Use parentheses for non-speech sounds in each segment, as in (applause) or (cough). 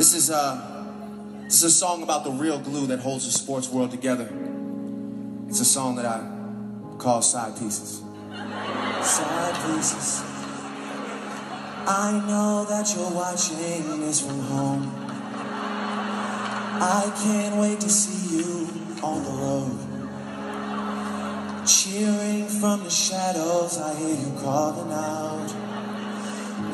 This is uh, this is a song about the real glue that holds the sports world together. It's a song that I call side pieces. Side pieces. I know that you're watching this from home. I can't wait to see you on the road. Cheering from the shadows, I hear you calling out.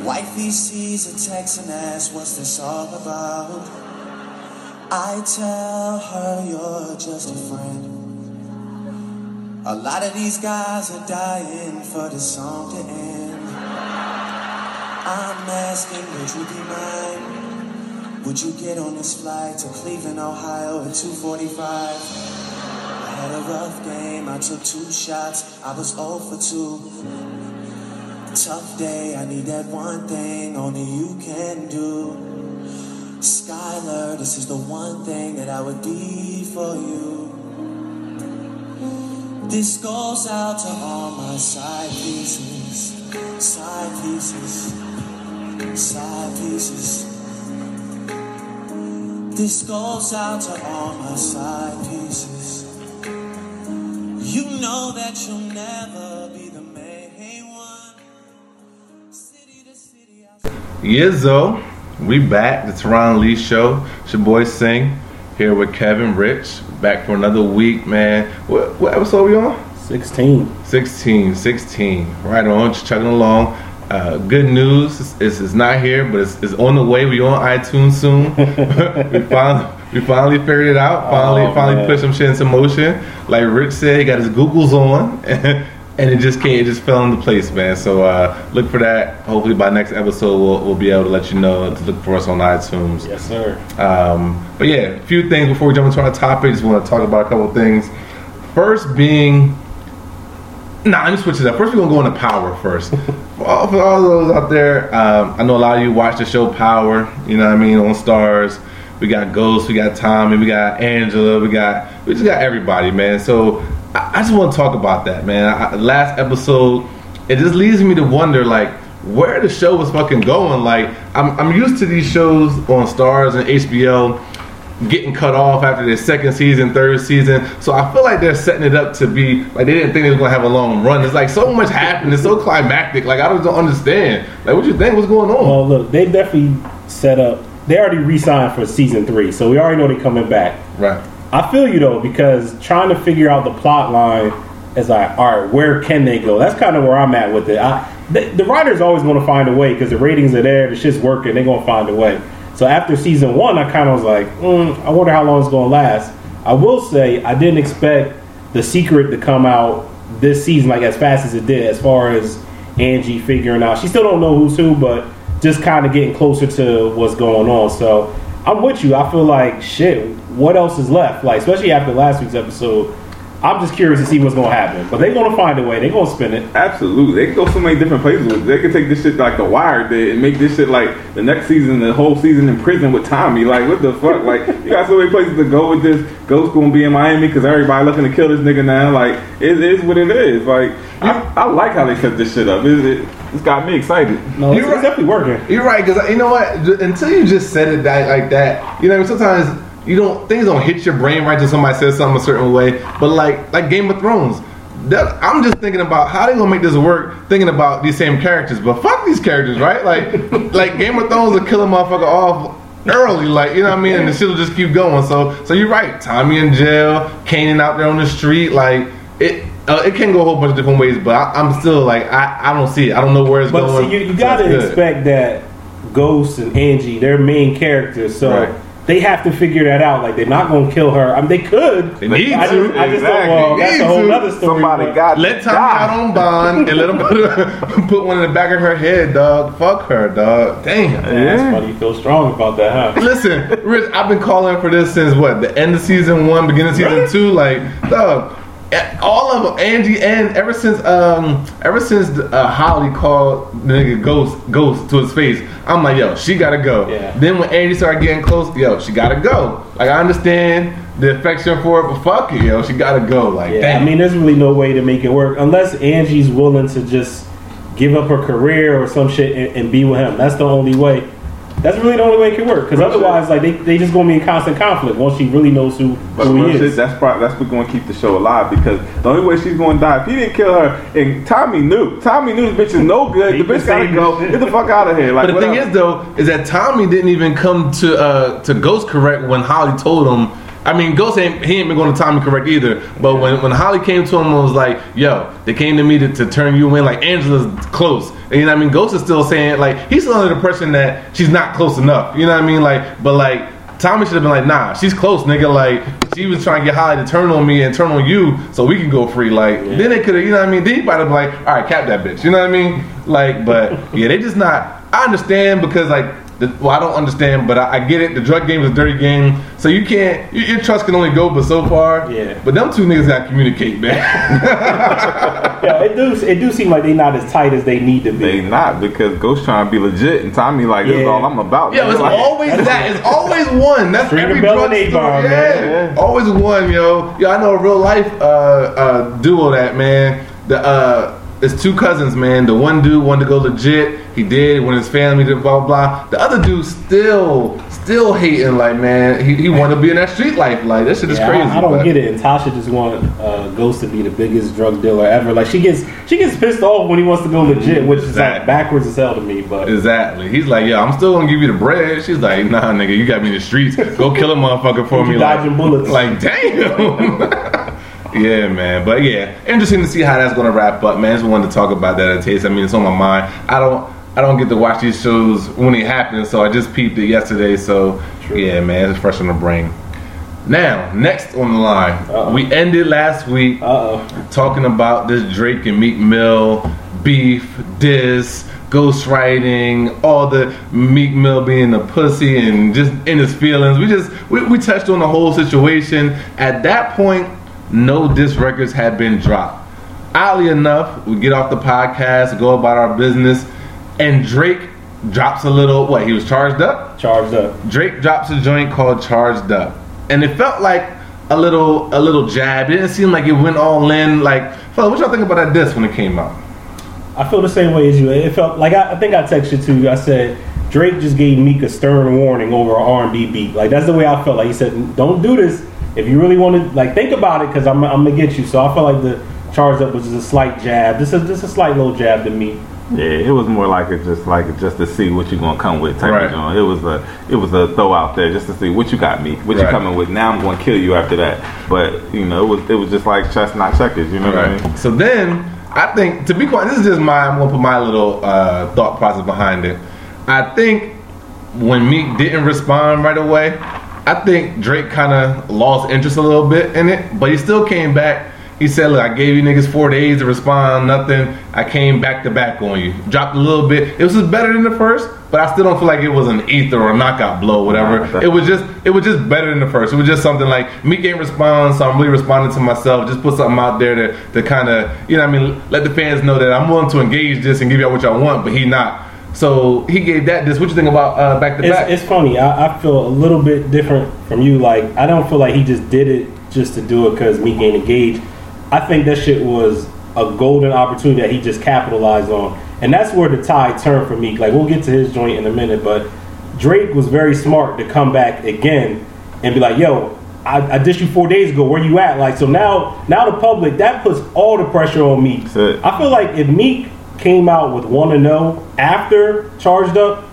Wifey sees a text and asks, What's this all about? I tell her you're just a friend. A lot of these guys are dying for this song to end. I'm asking, would you be mine? Would you get on this flight to Cleveland, Ohio at 245? I had a rough game, I took two shots, I was 0 for 2. Tough day, I need that one thing only you can do. Skylar, this is the one thing that I would be for you. This goes out to all my side pieces, side pieces, side pieces. This goes out to all my side pieces. You know that you'll never Yizzo, we back. The Teron Lee Show. It's your boy Sing here with Kevin Rich. Back for another week, man. What, what episode are we on? 16. 16, 16. Right on, just chugging along. Uh, good news is it's, it's not here, but it's, it's on the way. We on iTunes soon. (laughs) we finally we finally figured it out. Finally, Oh, finally man. put some shit into motion. Like Rich said, he got his Googles on, (laughs) and it just came. It just fell into place, man. So uh, look for that. Hopefully by next episode, we'll, we'll be able to let you know to look for us on iTunes. Yes, sir. Um, but yeah, a few things before we jump into our topic. Just want to talk about a couple things. First being, nah, let me switch it up. First, we're gonna go into Power first. (laughs) for, all, for all those out there, um, I know a lot of you watch the show Power. You know what I mean on Starz. We got Ghost, we got Tommy, we got Angela, we got we just got everybody, man. So I, just want to talk about that, man. I, last episode, it just leads me to wonder, like where the show was fucking going. Like I'm, I'm used to these shows on Starz and HBO getting cut off after their second season, third season. So I feel like they're setting it up to be like they didn't think they was gonna have a long run. It's like so much happened. It's so climactic. Like I just don't understand. Like what you think? What's going on? Well, look, they definitely set up. They already re-signed for season three, so we already know they're coming back. right. I feel you though because trying to figure out the plot line is like, all right, where can they go? That's kind of where I'm at with it. I, the, the writers always going to find a way because the ratings are there, the shit's working, they're going to find a way. So after season one, I kind of was like, mm, I wonder how long it's going to last. I will say I didn't expect the secret to come out this season like as fast as it did, as far as Angie figuring out. She still don't know who's who, but just kind of getting closer to what's going on. So I'm with you. I feel like shit. What else is left? Like especially after last week's episode, I'm just curious to see what's going to happen. But they're going to find a way. They're going to spin it. Absolutely, they can go so many different places with. it. They can take this shit like The Wire did and make this shit like the next season, the whole season in prison with Tommy. Like what the fuck? Like you got so many places to go with this. Ghost gonna be in Miami because everybody looking to kill this nigga now. Like it is what it is. Like I, I like how they set this shit up. It, it, it's got me excited. No, it's, You're it's definitely working. You're right, because you know what? Until you just said it that like that, you know, sometimes you don't things don't hit your brain right till somebody says something a certain way. But like like Game of Thrones, that, I'm just thinking about how they gonna make this work. Thinking about these same characters, but fuck these characters, right? Like (laughs) like Game of Thrones will kill a motherfucker off early, like you know what I mean, and the shit will just keep going. So so you're right. Tommy in jail, Kanan out there on the street, like it. Uh, it can go a whole bunch of different ways, but I, I'm still like I, I don't see it. I don't know where it's But going. see, you, you got to it's good. expect that Ghost and Angie, they're main characters, so Right. They have to figure that out. Like they're not going to kill her. I mean, they could. They need I to. just, I just uh, Exactly. don't. Well, that's Need a whole to. other story. Somebody but- got Let to Tommy die. out on bond and let him put, (laughs) put one in the back of her head, dog. Fuck her, dog. Damn. Yeah, that's funny. You feel strong about that, huh? Listen, Rich, I've been calling for this since what the end of season one, beginning of season Really? two. Like, dog, all of them, Angie, and ever since um, ever since uh, Holly called the nigga Ghost Ghost to his face, I'm like, yo, she gotta go. Yeah. Then when Angie started getting close, yo, she gotta go. Like, I understand the affection for it, but fuck it, yo, she gotta go. Like, Yeah, damn. I mean, there's really no way to make it work unless Angie's willing to just give up her career or some shit and, and be with him. That's the only way. That's really the only way it can work. Because otherwise, like they, they just gonna be in constant conflict once she really knows who, But who he is. that's probably, that's what's going to keep the show alive because the only way she's going to die if he didn't kill her and Tommy knew Tommy knew this bitch is no good. The bitch gotta go. this Get the fuck out of here. Like But the thing is, though, is that Tommy didn't even come to uh, to Ghost Correct when Holly told him. I mean, Ghost ain't he ain't been going to Tommy Correct either. But when, when Holly came to him and was like, "Yo, they came to me to, to turn you in," like Angela's close. And, you know what I mean? Ghost is still saying like he's still under the impression that she's not close enough. You know what I mean? Like, but like. Tommy should have been like, nah, she's close, nigga. Like, she was trying to get Holly to turn on me and turn on you so we can go free. Like, then they could have, you know what I mean? Then he might have been like, all right, cap that bitch. You know what I mean? Like, but yeah, they just not. I understand because like, the, well, I don't understand, but I, I get it. The drug game is a dirty game, so you can't. Your, your trust can only go but so far. Yeah. But them two niggas got to communicate, man. (laughs) yeah, it do it do seem like they not as tight as they need to be. They not because Ghost trying to be legit and Tommy like this is all I'm about. Yeah, it's Like, always that. It's always one. That's String every the bell drug and story. A-bomb, Yeah. man. always one, yo. Yo, I know a real life uh, uh, duo that man. The uh, it's two cousins, man. The one dude wanted to go legit. He did when his family did blah blah. blah. The other dude still, still hating. Like man, he, he wanted to be in that street life. Like that shit is Yeah, crazy. I, I don't but- get it. And Tasha just want uh, Ghost to be the biggest drug dealer ever. Like she gets she gets pissed off when he wants to go legit, which is Exactly. like backwards as hell to me. But Exactly. He's like, yeah, I'm still gonna give you the bread. She's like, nah, nigga, you got me in the streets. Go kill a motherfucker for me. dodging like, bullets. Like, damn. (laughs) yeah, man. But yeah, interesting to see how that's gonna wrap up, man. Just wanted to talk about that at taste. I mean, it's on my mind. I don't. I don't get to watch these shows when it happens, so I just peeped it yesterday. So True. yeah, man, it's fresh on the brain. Now, next on the line, Uh-oh. we ended last week uh oh, talking about this Drake and Meek Mill beef, diss, ghostwriting, all the Meek Mill being a pussy and just in his feelings. We just we, we touched on the whole situation. At that point, no disc records had been dropped. Oddly enough, we get off the podcast, go about our business, and Drake drops a little. What he was charged up. charged up. Drake drops a joint called "Charged Up," and it felt like a little a little jab. It didn't seem like it went all in. Like, fella, what y'all think about that disc when it came out? I feel the same way as you. It felt like I, I think I texted to you. I said Drake just gave Meek a stern warning over an R and B beat. Like that's the way I felt. Like he said, "Don't do this if you really want to. Like think about it because I'm, I'm gonna get you." So I feel like the charge up was just a slight jab. This is just a slight little jab to me. Yeah, it was more like it just like it just to see what you're gonna come with type Right. of joint. It was a it was a throw out there just to see what you got me, what you coming with. Now I'm gonna kill you after that. But you know, it was it was just like chess not checkers. You know what I mean? So then, I think to be quite, this is just my. I'm gonna put my little uh, thought process behind it. I think when Meek didn't respond right away, I think Drake kind of lost interest a little bit in it, but he still came back. He said, "Look, I gave you niggas four days to respond. Nothing. I came back to back on you. Dropped a little bit. It was just better than the first, but I still don't feel like it was an ether or a knockout blow, whatever. It was just, it was just better than the first. It was just something like Meek ain't respond, so I'm really responding to myself. Just put something out there to, to kind of, you know, I mean, let the fans know that I'm willing to engage this and give y'all what y'all want, but he not. So he gave that this. What you think about uh, back to back? It's, it's funny. I, I feel a little bit different from you. Like I don't feel like he just did it just to do it because Meek ain't engaged. I think that shit was a golden opportunity that he just capitalized on, and that's where the tide turned for Meek. Like we'll get to his joint in a minute, but Drake was very smart to come back again and be like, "Yo, I, I dissed you four days ago. Where you at?" Like so now, now the public that puts all the pressure on Meek. I feel like if Meek came out with one to oh know after charged up,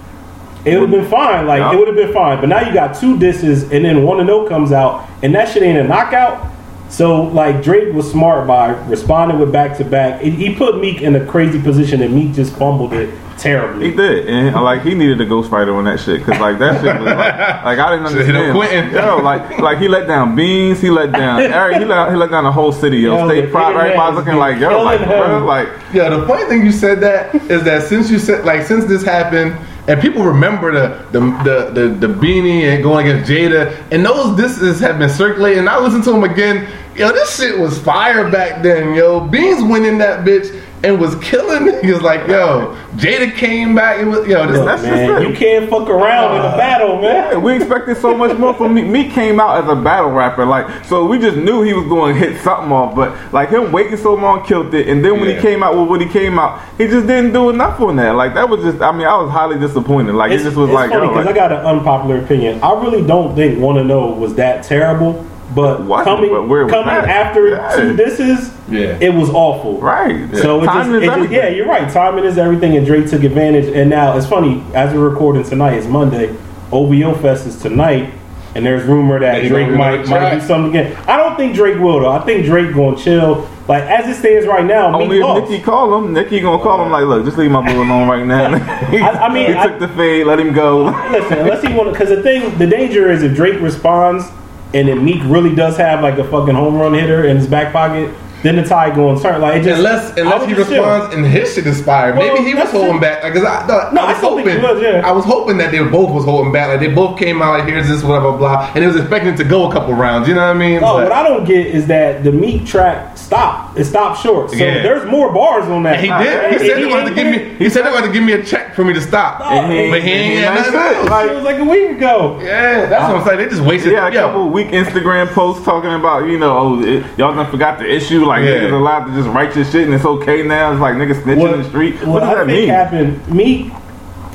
it would have been fine. Like Yeah. it would have been fine. But now you got two disses, and then one to oh know comes out, and that shit ain't a knockout. So like Drake was smart by responding with back to back. He put Meek in a crazy position, and Meek just fumbled it terribly. He did, and like he needed a ghostwriter on that shit because like that shit was like, (laughs) like I didn't Should've hit understand. up Quentin. Yo, like like he let down Beans, he let down (laughs) Eric, he let he let down the whole city. Yo, Yo, State the Pride, internet everybody's has looking like yo, like bro, like Yeah, the funny thing you said that is that since you said like since this happened and people remember the the the the, the beanie and going against Jada and those disses have been circulating. I listened to them again. Yo, this shit was fire back then. Yo, Beans winning that bitch. And was killing (laughs) He was Like, yo, Jada came back and was, yo, this, Look, that's man, just it. you can't fuck around in a battle, man. We expected so much more from Meek. Meek came out as a battle rapper, like so we just knew he was going to hit something off. But like him waiting so long killed it, and then when Yeah. he came out with what he came out, he just didn't do enough on that. Like that was just, I mean, I was highly disappointed. Like it just was it's like, funny because like, I got an unpopular opinion. I really don't think "Want to Know" was that terrible, but Wasn't, coming but where coming at. after Yeah. two disses, Yeah. it was awful. right? So it just, it just yeah, you're right. Timing is everything, and Drake took advantage. And now it's funny as we're recording tonight. It's Monday. OVO Fest is tonight, and there's rumor that That he Drake might release might do something again. I don't think Drake will though. I think Drake gonna chill. Like as it stands right now, Meek Only if lost. Nicki call him, Nicki gonna call him like, look, just leave my boy alone right now. (laughs) I- I mean, (laughs) he I- took the fade, let him go. Listen, unless he want because the thing, the danger is if Drake responds and then Meek really does have like a fucking home run hitter in his back pocket, then the tide going turn. Like it just Unless unless he just chill. responds and his shit is fire. Well, Maybe he was holding it. back. Like, 'cause I, no, No, I I was think hoping. was, yeah. I was hoping that they both was holding back. Like they both came out like here's this, whatever, blah, and it was expecting to go a couple rounds. You know what I mean? No, But- what I don't get is that the Meek track stopped. It stopped short. So Yeah. there's more bars on that. he And- did. He and said they wanted to give me. He said they wanted to give me a check for me to stop. And he- but he ain't he had nothing like- It was like a week ago. Yeah, that's what I'm saying. They just wasted. Yeah, a yo, couple week Instagram posts talking about, you know, oh, it, y'all done forgot the issue. Like, Yeah. niggas allowed to just write your shit and it's okay now. It's like niggas snitching in the street. What, what does I that think mean? happened, Meek,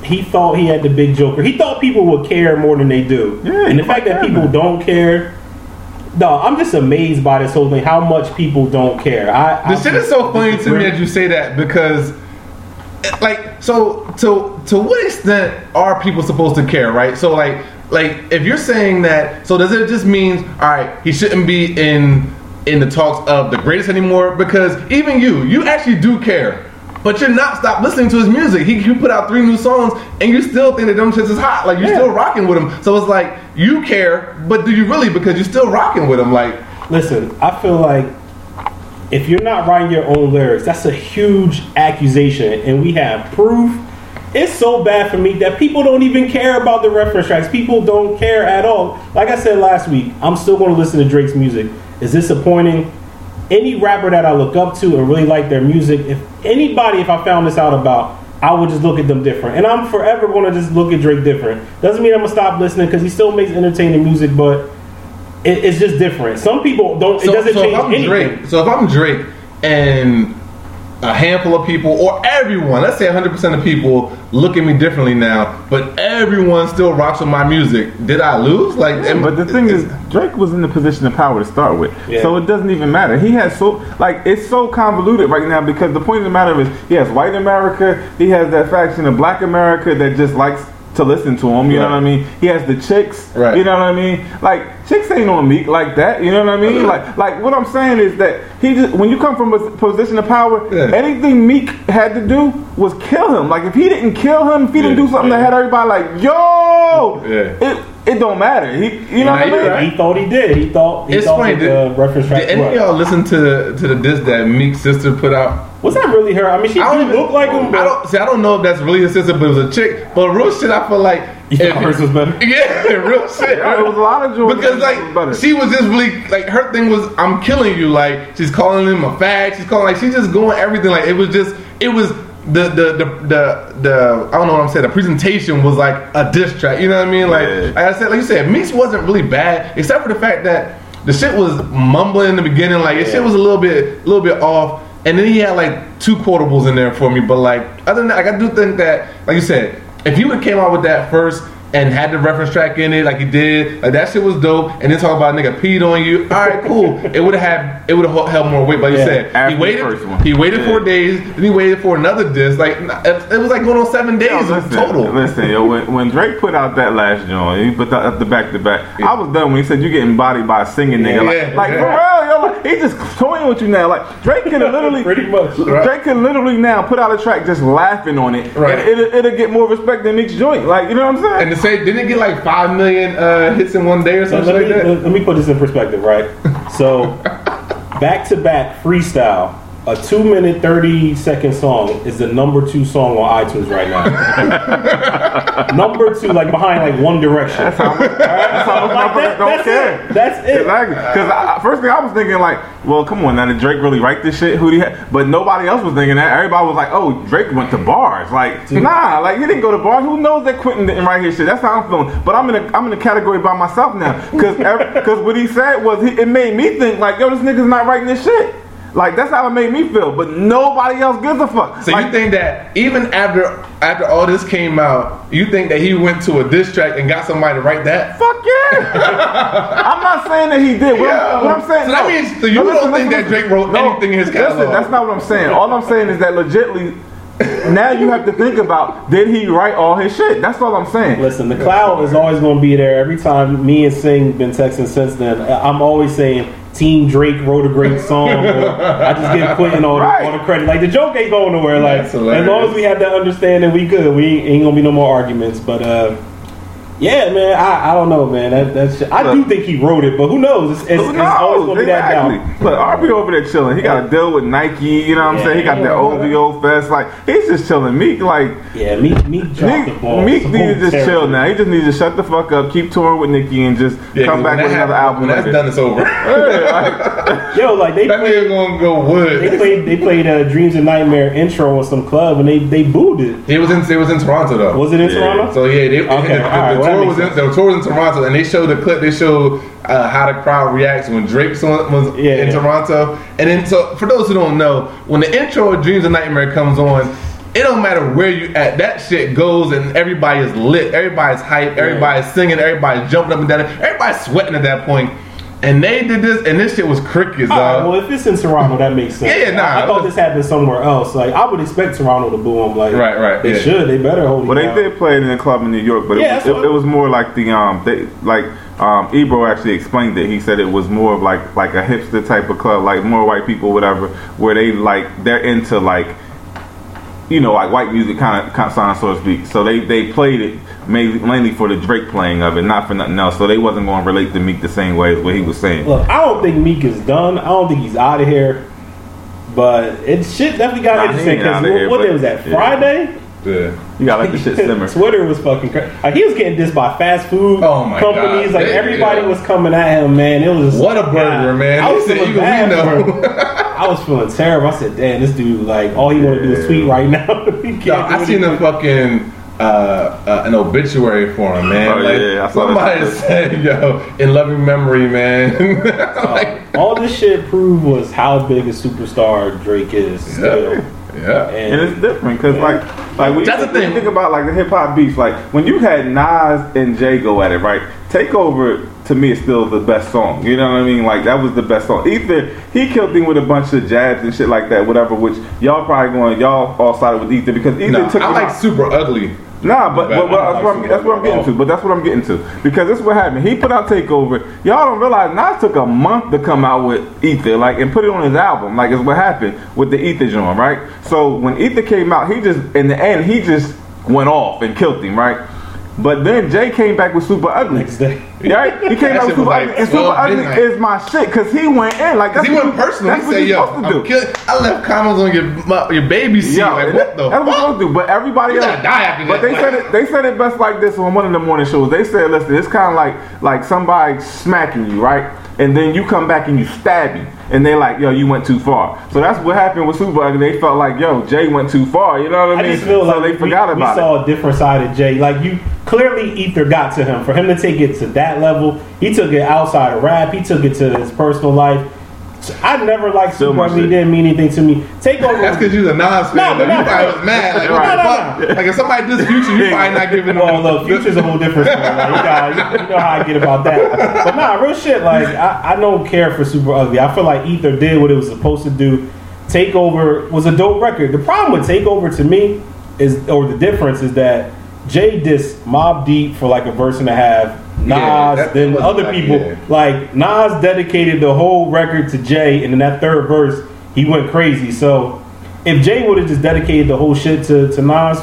he thought he had the big joker. He thought people would care more than they do. Yeah, and the fact that people don't care, no, I'm just amazed by this whole thing. How much people don't care. I, The I shit is so funny to me that you say that because, like, so to to what extent are people supposed to care, right? So like, like if you're saying that, so does it just mean all right, he shouldn't be in in the talks of the greatest anymore? Because even you, you actually do care. But you're not stop listening to his music. He, he put out three new songs, and you still think that them shits is hot. Like you're Yeah. still rocking with him. So it's like you care, but do you really? Because you're still rocking with him. Like Listen, I feel like if you're not writing your own lyrics, that's a huge accusation, and we have proof. It's so bad for me that people don't even care about the reference tracks. People don't care at all. Like I said last week, I'm still going to listen to Drake's music. It's disappointing. Any rapper that I look up to and really like their music, if anybody, if I found this out about, I would just look at them different. And I'm forever going to just look at Drake different. Doesn't mean I'm going to stop listening because he still makes entertaining music, but it, it's just different. Some people don't. it doesn't change if I'm anything. Drake, so if I'm Drake and a handful of people or everyone, let's say 100% of people look at me differently now, but everyone still rocks with my music. Did I lose? Like, am- But the thing is, Drake was in the position of power to start with, Yeah. so it doesn't even matter. He has so like it's so convoluted right now because the point of the matter is, he has white America, he has that faction of Black America that just likes to listen to him. You know what I mean? He has the chicks. Right. You know what I mean? Like chicks ain't on Meek like that. You know what I mean? Like like what I'm saying is that he just when you come from a position of power, Yeah. anything Meek had to do was kill him. Like if he didn't kill him, if he didn't Yeah. do something that had everybody like yo, Yeah. it it don't matter. He you know Nah, what I mean? right. He thought he did. He thought he it's thought funny. that Did, the reference track. did any of y'all listen to to the disc that Meek's sister put out? Was that really her? I mean, she I do don't even- look like him, I don't see. I don't know if that's really his sister, but it was a chick. But real shit, I feel like You thought hers was better? (laughs) Yeah, real shit. Yeah, it was a lot of Jordan because that was like she was just really like her thing was I'm killing you. Like she's calling him a fag. She's calling like she's just going everything. Like it was just it was. The, the the the the I don't know what I'm saying. The presentation was like a diss track. You know what I mean? Like, Yeah. like I said, like you said, Meeks wasn't really bad, except for the fact that the shit was mumbling in the beginning. Like his shit was a little bit, a little bit off, and then he had like two quotables in there for me. But like other than that, like I do think that, like you said, if he would came out with that first and had the reference track in it, like he did, like that shit was dope, and then talk about a nigga peed on you. All right, cool. it would have had, it would have held more weight. But like Yeah, you said, he waited, first he waited Yeah. four days, then he waited for another disc. Like it, it was like going on seven days Yo, in total. Listen, yo, when, when Drake put out that last joint, he put that the back to back. I was done when he said you getting bodied by a singing nigga. Like, Yeah, like yeah. for real, yo, like, he just toying with you now. Like Drake can (laughs) literally, Pretty much, right. Drake can literally now put out a track just laughing on it, Right. and it'll, it'll get more respect than each joint. Like you know what I'm saying? Say, didn't it get like five million uh, hits in one day or something let like me, that? let me put this in perspective, right? So, back to back freestyle a two minute thirty second song is the number two song on iTunes right now. (laughs) number two, like behind like One Direction. That's how much, that's how much Like, that- don't that's care. it. That's it. Exactly. Because first thing I was thinking, like, well, come on, now did Drake really write this shit? Who he had? But nobody else was thinking that. Everybody was like, oh, Drake went to bars. Like, nah, like he didn't go to bars. Who knows that Quentin didn't write his shit? That's how I'm feeling. But I'm in a I'm in a category by myself now. Because because what he said was he, it made me think like, yo, this nigga's not writing this shit. Like that's how it made me feel. But nobody else gives a fuck. So like, you think that even after after all this came out, you think that he went to a diss track and got somebody to write that? Fuck yeah! (laughs) I'm not saying that he did. What, Yeah. I'm, what I'm saying, So that means- so you No, don't think that Drake wrote anything in his listen, catalog? that's not what I'm saying. All I'm saying is that legitly, now you have to think about did he write all his shit? That's all I'm saying. Listen, the cloud is always going to be there. Every time me and Sing been texting since then, I'm always saying Team Drake wrote a great song. I just give Quentin all, Right. the, all the credit. Like the joke ain't going nowhere. Like as long as we have that understanding, we good. We ain't, ain't gonna be no more arguments. But uh, yeah, man, I, I don't know, man. That, that's I do think he wrote it, but who knows? It's, it's, Who it's always gonna be that Exactly. down. Look, RB over there chilling. He got to deal with Nike. You know what I'm saying? He got that OVO fest. Like he's just chilling. Meek like Yeah, me, me dropped the Meek, ball. Meek needs to just terrible. chill now. He just needs to shut the fuck up, keep touring with Nicki, and just Yeah, 'cause come back with another happens- album. When that's later. done, it's over. (laughs) that (laughs) Yo, like they played, nigga gonna go wood. they played, they played uh, Dreams and Nightmare intro on some club, and they they booed it. It was in it was in Toronto though. Was it in Yeah. Toronto? So yeah, they, Okay, the, the, all right, the well, that tour was in, the tour was in Toronto, and they showed the clip. They showed uh, how the crowd reacts when Drake's on, was Yeah, in yeah. Toronto. And then, so for those who don't know, when the intro of Dreams of Nightmare comes on, it don't matter where you at. That shit goes, and everybody is lit. Everybody's hyped. Everybody's singing. Everybody's jumping up and down. Everybody's sweating at that point. And they did this, and this shit was crickets, All right, dog. well, if it's in Toronto, that makes sense. Yeah, yeah, nah, I, I thought this happened somewhere else. Like, I would expect Toronto to boo him. Like, Right, right, They yeah. should. They better hold. Well, him they down. did play it in a club in New York, but Yeah, it, was, it, it was more like the um, they like um, Ebro actually explained it. He said it was more of like like a hipster type of club, like more white people, whatever, where they like they're into like you know like white music kind of kind of so to speak. So they they played it mainly mainly for the Drake playing of it, not for nothing else. So they wasn't going to relate to Meek the same way as what he was saying. Look, I don't think Meek is done. I don't think he's out of here. But it shit definitely got Nah, interesting because outta here, what but- day was that? yeah. Friday. Yeah. You got like the shit simmer. (laughs) Twitter was fucking crazy. Like, he was getting dissed by fast food Oh my companies. God. Like Yeah, everybody yeah. was coming at him, man. It was Whataburger, man. I was They feeling bad gonna for him. (laughs) I was feeling terrible. I said, "Damn, this dude like all he want to do is tweet right now." (laughs) he can't Yo, do I seen the fucking uh, uh, an obituary for him, man. Oh, like, yeah, I saw somebody (laughs) said, "Yo, in loving memory, man." (laughs) like, all this shit proved was how big a superstar Drake is. Still. yeah, yeah. And it's different because like like when you, That's the think, when you think about like the hip hop beats, like when you had Nas and Jay go at it, right? Takeover to me is still the best song. You know what I mean? Like that was the best song. Ether he killed him with a bunch of jabs and shit like that, whatever. Which y'all probably going y'all all sided with Ether because Ether Nah, took I like out. super ugly. Nah, but, But but, that's, what I'm, that's what I'm getting to. But that's what I'm getting to because this is what happened. He put out Takeover. Y'all don't realize Nas took a month to come out with Ether, like and put it on his album. Like is what happened with the Ether joint, right? So when Ether came out, he just in the end he just went off and killed him, right? But then Jay came back with Super Ugly. Next day. Right? He came That out with Super like Ugly. And Super 12 Ugly midnight. is my shit because he went in. Like that's he what went personal. That's He what said, you're supposed to do. kill- I left comments on your mu- your baby seat. Yeah, like and what the That's what fuck?" I'm supposed to do. But everybody You else, gotta die after but that. they said it. They said it best like this on one of the morning shows. They said, "Listen, it's kind of like like somebody smacking you, right? And then you come back and you stab him, and they like, yo, you went too far. So that's what happened with Super Ugly. They felt like, yo, Jay went too far. You know what I I mean? just feel so like they we- forgot we, about it. We saw a different side of Jay. Like you clearly Ether got to him. For him to take it to that level, he took it outside of rap. He took it to his personal life. I never liked Still Super my Ugly. Didn't mean anything to me. Take over. That's because you're a Nas fan. No, though. but you probably was mad. Like, what No, the no. Like, if somebody diss Future, you probably not giving Well, them. look, Future's a whole different story. Like, you, got, you know how I get about that. But nah, real shit. Like I, I don't care for Super Ugly. I feel like Ether did what it was supposed to do. Takeover was a dope record. The problem with Takeover to me is, or the difference is that Jay dissed Mobb Deep for like a verse and a half. Nas, Yeah, that then other like- people yeah. like Nas dedicated the whole record to Jay, and in that third verse he went crazy. So if Jay would have just dedicated the whole shit to, to Nas,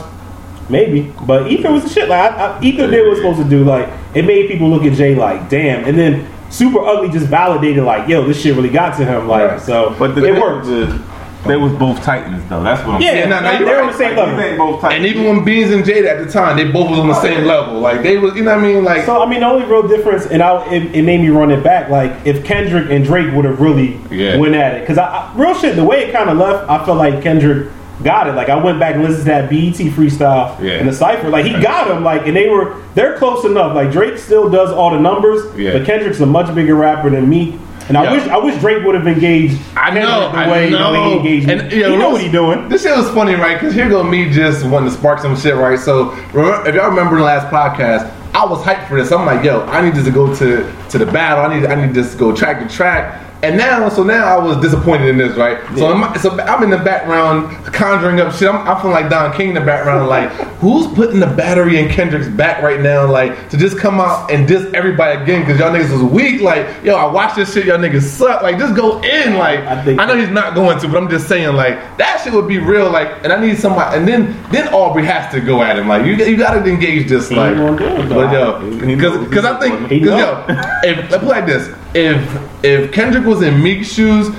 maybe. But Ether was the shit. Like I, I, Ether did what was supposed to do. Like it made people look at Jay like, damn. And then Super Ugly just validated like, yo, this shit really got to him. Like Right. so, But the it worked. is, They was both Titans though. That's what I'm Yeah, saying. no, no, they're you're on the same Like, level. these ain't both Titans. And even when Beans and Jada at the time, they both was on the same level. Like they was, you know what I mean? Like So I mean, the only real difference, and I, it, it made me run it back. Like if Kendrick and Drake would have really Yeah. went at it, because I, I real shit, the way it kind of left, I felt like Kendrick got it. Like I went back and listened to that BET freestyle Yeah. and the cipher. Like he got him. Like and they were they're close enough. Like Drake still does all the numbers, Yeah. but Kendrick's a much bigger rapper than me. And I Yeah. wish I wish Drake would have engaged. I know, the I know. The way he engaged. And, yeah, he know what he doing. This shit was funny, right? Because here go me just wanting to spark some shit, right? So if y'all remember the last podcast, I was hyped for this. I'm like, yo, I need this to go to to the battle. I need I need this to go track to track. And now, so now I was disappointed in this, right? So, I'm, so I'm in the background conjuring up shit. I'm, I'm feeling like Don King in the background, like who's putting the battery in Kendrick's back right now, like to just come out and diss everybody again because y'all niggas was weak. Like, yo, I watched this shit. Y'all niggas suck. Like, just go in. Like, I think- I know he's not going to, but I'm just saying, like, that shit would be real. Like, and I need somebody, and then then Aubrey has to go at him. Like, you you gotta engage this, like, ain't gonna do it, but yo, He knows because I think know. yo, if let's put like this, if if Kendrick was in Meek's shoes.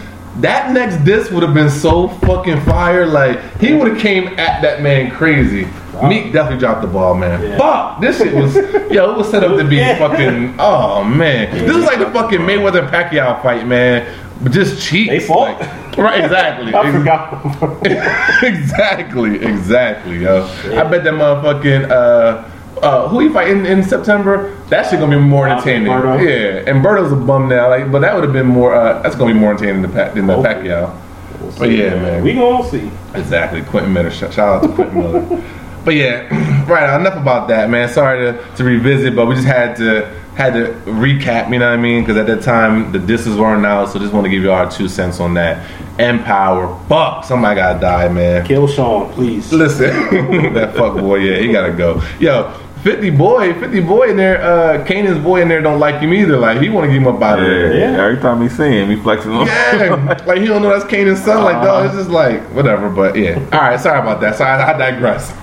That next diss would have been so fucking fire. Like he would have came at that man crazy. Meek definitely dropped the ball, man. Yeah. Fuck, this shit was yo. It was set up to be Yeah. fucking. Oh man, this is like the fucking Mayweather and Pacquiao fight, man. But just cheats. They fought. Like- right, exactly. (laughs) I forgot. (laughs) exactly, exactly, yo. I bet that motherfucking uh, uh, who he fight in, in September? That shit gonna be more entertaining. Yeah, and Berto's a bum now, like, but that would have been more. Uh, that's gonna be more entertaining than Pa- than the Hopefully. Pacquiao. But yeah, man. we gonna see. Exactly, Quentin Miller. Shout out to Quentin (laughs) Miller. But yeah, (clears throat) right. Enough about that, man. Sorry to, to revisit, but we just had to had to recap. You know what I mean? Because at that time the disses weren't out, so just want to give you our two cents on that. Empower, fuck, somebody gotta die, man. Kill Sean, please. Listen, (laughs) that fuck boy, yeah, he gotta go. Yo, 50 boy, 50 boy in there, uh, Kanan's boy in there don't like him either. Like he want to get him up out of Yeah, there. Yeah. Every time he see him, he flexing on. Yeah, (laughs) like he don't know that's Kanan's son. Like, dog, it's just like whatever. But yeah, all right. Sorry about that. Sorry, I digress.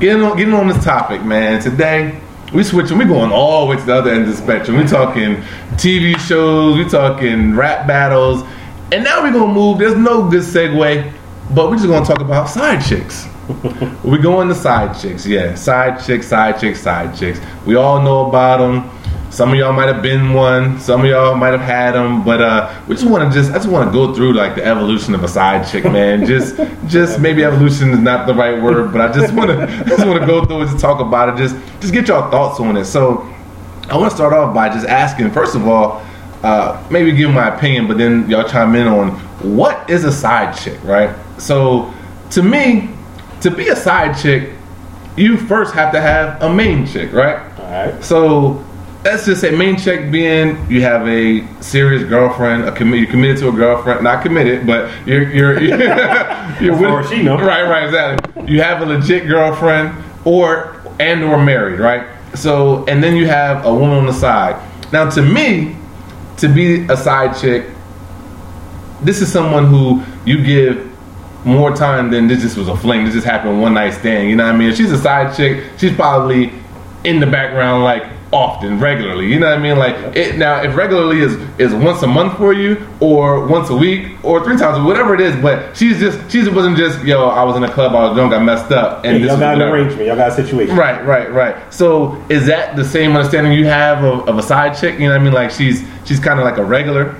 Getting on, getting on this topic, man. Today we switching. We going all the way to the other end of the spectrum. We talking TV shows. We talking rap battles, and now we gonna move. There's no good segue, but we just gonna talk about side chicks. We going to side chicks, yeah. Side chicks, side chicks, side chicks. We all know about them. Some of y'all might have been one. Some of y'all might have had them, but uh, we just want to just I just want to go through like the evolution of a side chick, man. just just (laughs) maybe evolution is not the right word, but I just want to (laughs) just want to go through it to talk about it. Just just get y'all thoughts on it. So I want to start off by just asking, first of all, uh, maybe give my opinion, but then y'all chime in on what is a side chick, right? So to me, to be a side chick, you first have to have a main chick, right? All right. So let's just say main chick being you have a serious girlfriend, a commi- you're committed to a girlfriend, not committed, but you're you're you're, (laughs) you're As she know. right, right, exactly. You have a legit girlfriend or and or married, right? So and then you have a woman on the side. Now to me, to be a side chick, this is someone who you give more time than this just was a fling. This just happened one night stand. You know what I mean? If she's a side chick, she's probably in the background like often, regularly. You know what I mean? Like it now if regularly is is once a month for you or once a week or three times, or whatever it is, but she's just she wasn't just, yo, I was in a club, I was drunk, I messed up and Yeah, this y'all is got an arrangement. Y'all got a situation. Right, right, right. So is that the same understanding you have of, of a side chick? You know what I mean? Like she's she's kind of like a regular.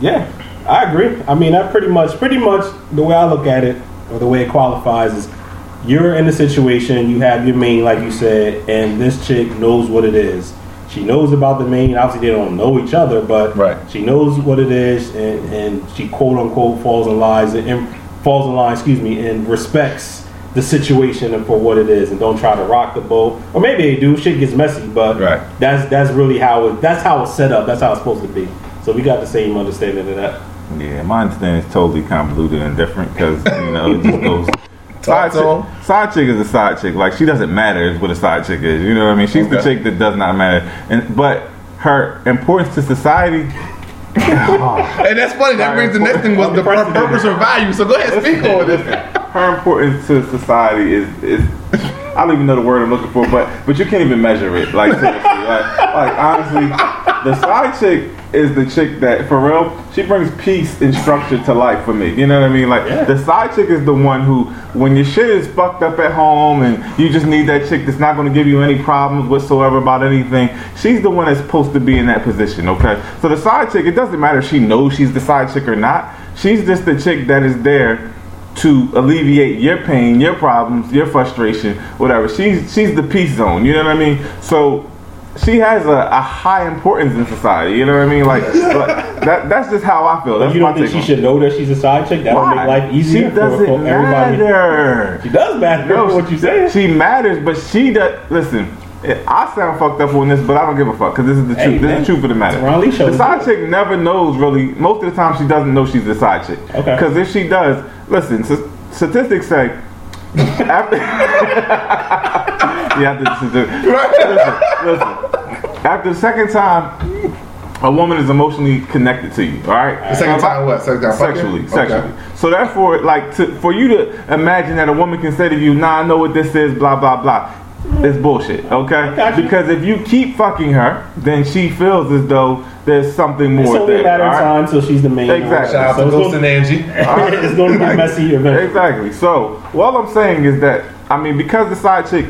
Yeah, I agree. I mean, that pretty much, pretty much the way I look at it, or the way it qualifies is, you're in a situation, you have your main, like you said, and this chick knows what it is. She knows about the main. Obviously, they don't know each other, but Right. she knows what it is, and, and she quote unquote falls in lines and, and falls in line, excuse me, and respects the situation and for what it is, and don't try to rock the boat. Or maybe they do. Shit gets messy, but Right. that's that's really how it. That's how it's set up. That's how it's supposed to be. So we got the same understanding of that. Yeah, my understanding is totally convoluted and different because you know it just goes. (laughs) Side chick, side chick is a side chick. Like she doesn't matter is what a side chick is. You know what I mean? She's the chick that does not matter. And but her importance to society. (laughs) (laughs) And that's funny. That brings the next thing was the pur- purpose or value. So go ahead, speak on this. Her importance to society is is I don't even know the word I'm looking for, but but you can't even measure it. Like seriously, like, (laughs) like honestly, the side chick is the chick that for real she brings peace and structure to life for me. You know what I mean? Like Yeah. the side chick is the one who, when your shit is fucked up at home and you just need that chick that's not going to give you any problems whatsoever about anything. She's the one that's supposed to be in that position. Okay, so the side chick, it doesn't matter if she knows she's the side chick or not. She's just the chick that is there to alleviate your pain, your problems, your frustration, whatever. She's she's the peace zone. You know what I mean? So she has a, a high importance in society. You know what I mean? Like, (laughs) like, that that's just how I feel. That's you don't think she on should know that she's a side chick? That'll Why? make life easier She doesn't for, for everybody. matter. She does matter No, what you say. She matters, but she does. Listen, I sound fucked up on this, but I don't give a fuck because this is the Hey, truth. This is the truth of the matter. The side chick never knows really. Most of the time, she doesn't know she's the side chick. Okay. Because if she does, listen, s- statistics say after. you yeah, after listen, listen. After the second time, a woman is emotionally connected to you. All right. The second So if I- time what? Second time fucking? Sexually, Okay. sexually. So therefore, like to, for you to imagine that a woman can say to you, "Nah, I know what this is," blah blah blah. It's bullshit, okay? Because if you keep fucking her, then she feels as though there's something more. It's more only a matter of all right? time until she's the main. Exactly. Shout out So to it's Ghost and (laughs) gonna- Angie. it's going to be messy (laughs) eventually. Exactly. So, all I'm saying is that I mean, because the side chick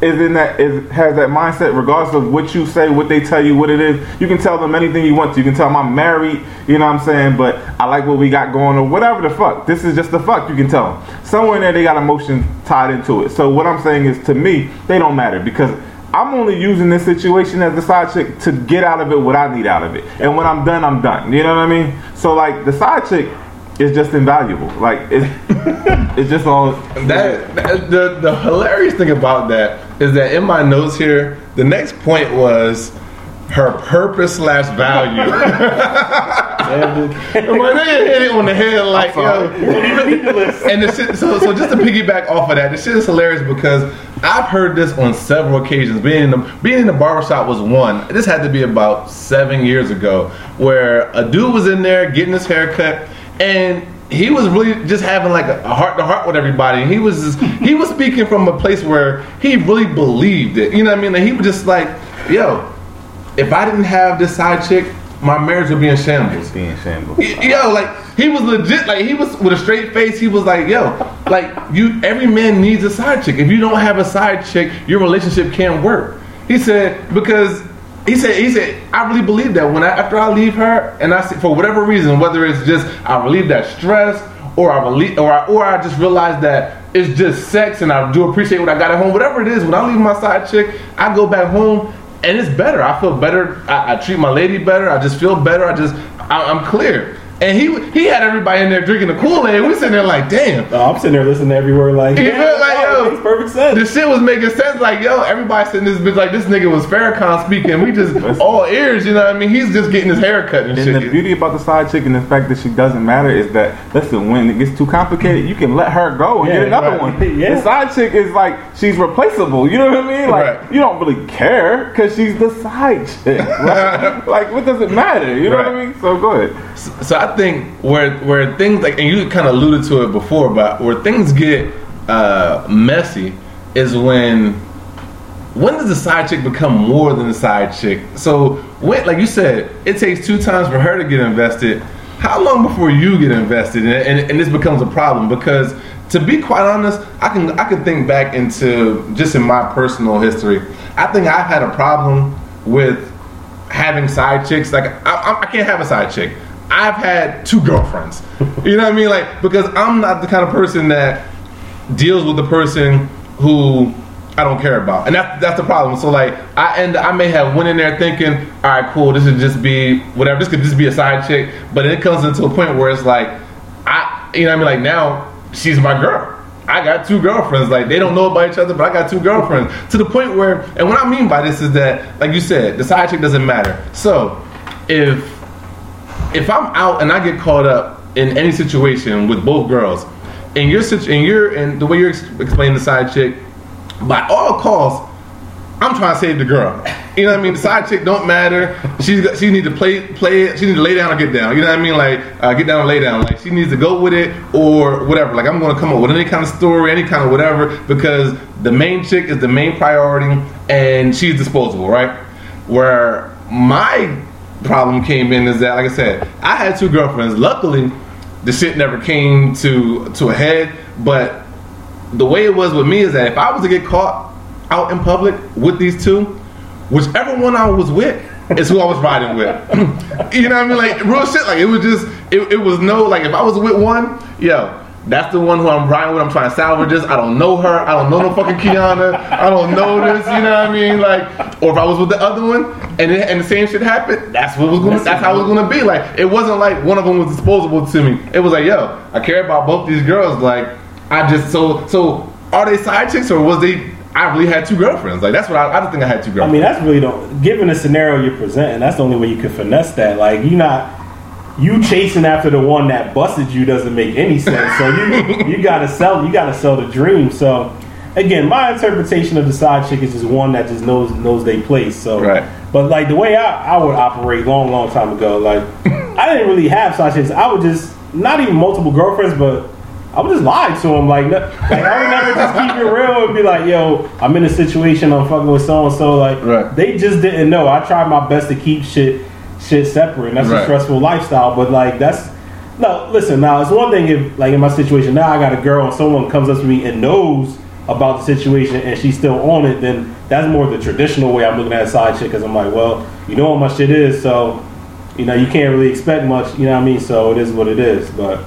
is in that is has that mindset, regardless of what you say, what they tell you, what it is, you can tell them anything you want to. You can tell them I'm married, you know what I'm saying, but I like what we got going, or whatever the fuck. This is just the fuck. You can tell them somewhere in there they got emotion tied into it. So what I'm saying is, to me, they don't matter because. I'm only using this situation as the side chick to get out of it what I need out of it. And when I'm done, I'm done. You know what I mean? So like the side chick is just invaluable. Like it's (laughs) it's just all That, that- the the hilarious thing about that is that in my notes here, the next point was her purpose slash value. (laughs) Yeah, My nigga hit it on the head like yo. And the shit, so so just to piggyback off of that, the shit is hilarious because I've heard this on several occasions. Being in the being in the barbershop was one. This had to be about seven years ago, where a dude was in there getting his hair cut, and he was really just having like a heart to heart with everybody. He was just, he was speaking from a place where he really believed it. You know what I mean? And he was just like, yo, if I didn't have this side chick, my marriage would be in shambles. In shambles. Yo, like he was legit. Like he was with a straight face. He was like, yo, like you. Every man needs a side chick. If you don't have a side chick, your relationship can't work. He said because he said he said I really believe that when I, after I leave her and I see for whatever reason, whether it's just I relieve that stress or I relieve or I, or I just realize that it's just sex and I do appreciate what I got at home. Whatever it is, when I leave my side chick, I go back home and it's better. I feel better. I, I treat my lady better. I just feel better. I just I, I'm clear. And he he had everybody in there drinking the Kool Aid. We sitting there like, damn. Oh, I'm sitting there listening to every word like, You yeah, like, yo, makes perfect sense. The shit was making sense. Like, yo, everybody sitting this bitch like this nigga was Farrakhan speaking. We just all ears. You know what I mean? He's just getting his hair cut and And shit. the beauty about the side chick and the fact that she doesn't matter is that listen, when it gets too complicated, you can let her go and Yeah, get another right. one. (laughs) Yeah. The side chick is like she's replaceable. You know what I mean? Like Right. you don't really care because she's the side chick. (laughs) Like, like, what does it matter? You know what I mean? So go ahead. So I think where where things like and you kind of alluded to it before, but where things get uh, messy is when when does the side chick become more than the side chick? So when, like you said, it takes two times for her to get invested. How long before you get invested, and, and, and this becomes a problem? Because to be quite honest, I can I can think back into just in my personal history. I think I've had a problem with having side chicks. Like I, I, I can't have a side chick. I've had two girlfriends. You know what I mean? Like because I'm not the kind of person that deals with the person who I don't care about, and that's that's the problem. So like I and I may have went in there thinking, all right, cool, this would just be whatever. This could just be a side chick, but it comes into a point where it's like I, you know, what I mean, like now she's my girl. I got two girlfriends. Like they don't know about each other, but I got two girlfriends. To the point where, and what I mean by this is that, like you said, the side chick doesn't matter. So if if I'm out and I get caught up in any situation with both girls, and you're situ- and you're and the way you're explaining the side chick, by all costs, I'm trying to save the girl. You know what I mean? The side chick don't matter. She's got, she need to play play it. She need to lay down or get down. You know what I mean? Like uh, get down lay down. Like she needs to go with it or whatever. Like I'm going to come up with any kind of story, any kind of whatever, because the main chick is the main priority and she's disposable, right? Where my problem came in is that, like I said, I had two girlfriends. Luckily, the shit never came to to a head. But the way it was with me is that if I was to get caught out in public with these two, whichever one I was with is who I was riding with. (clears throat) you know what I mean? Like real shit. Like it was just it, it was no like if I was with one, yo, that's the one who I'm riding with. I'm trying to salvage this. I don't know her. I don't know no fucking Kiana. I don't know this. You know what I mean? Like, or if I was with the other one and it, and the same shit happened, that's what was going. That's how it was going to be. Like, it wasn't like one of them was disposable to me. It was like, yo, I care about both these girls. Like, I just so so are they side chicks or was they? I really had two girlfriends. Like that's what I, I think I had two girlfriends. I mean, that's really the given the scenario you're presenting. That's the only way you can finesse that. Like you're not you chasing after the one that busted you doesn't make any sense. So you (laughs) you gotta sell you gotta sell the dream. So again, my interpretation of the side chick is just one that just knows knows they place. So Right. But like the way I, I would operate long long time ago, like (laughs) I didn't really have side chicks. I would just not even multiple girlfriends, but I would just lie to them. Like, no- like I would never just keep it real and be like, "Yo, I'm in a situation. I'm fucking with so and so." Like, Right. they just didn't know. I tried my best to keep shit shit separate. And that's a stressful lifestyle. But like, that's no. Listen, now it's one thing if like in my situation now I got a girl and someone comes up to me and knows about the situation and she's still on it. Then that's more the traditional way I'm looking at side chick because I'm like, well, you know what my shit is, so you know you can't really expect much. You know what I mean? So it is what it is. But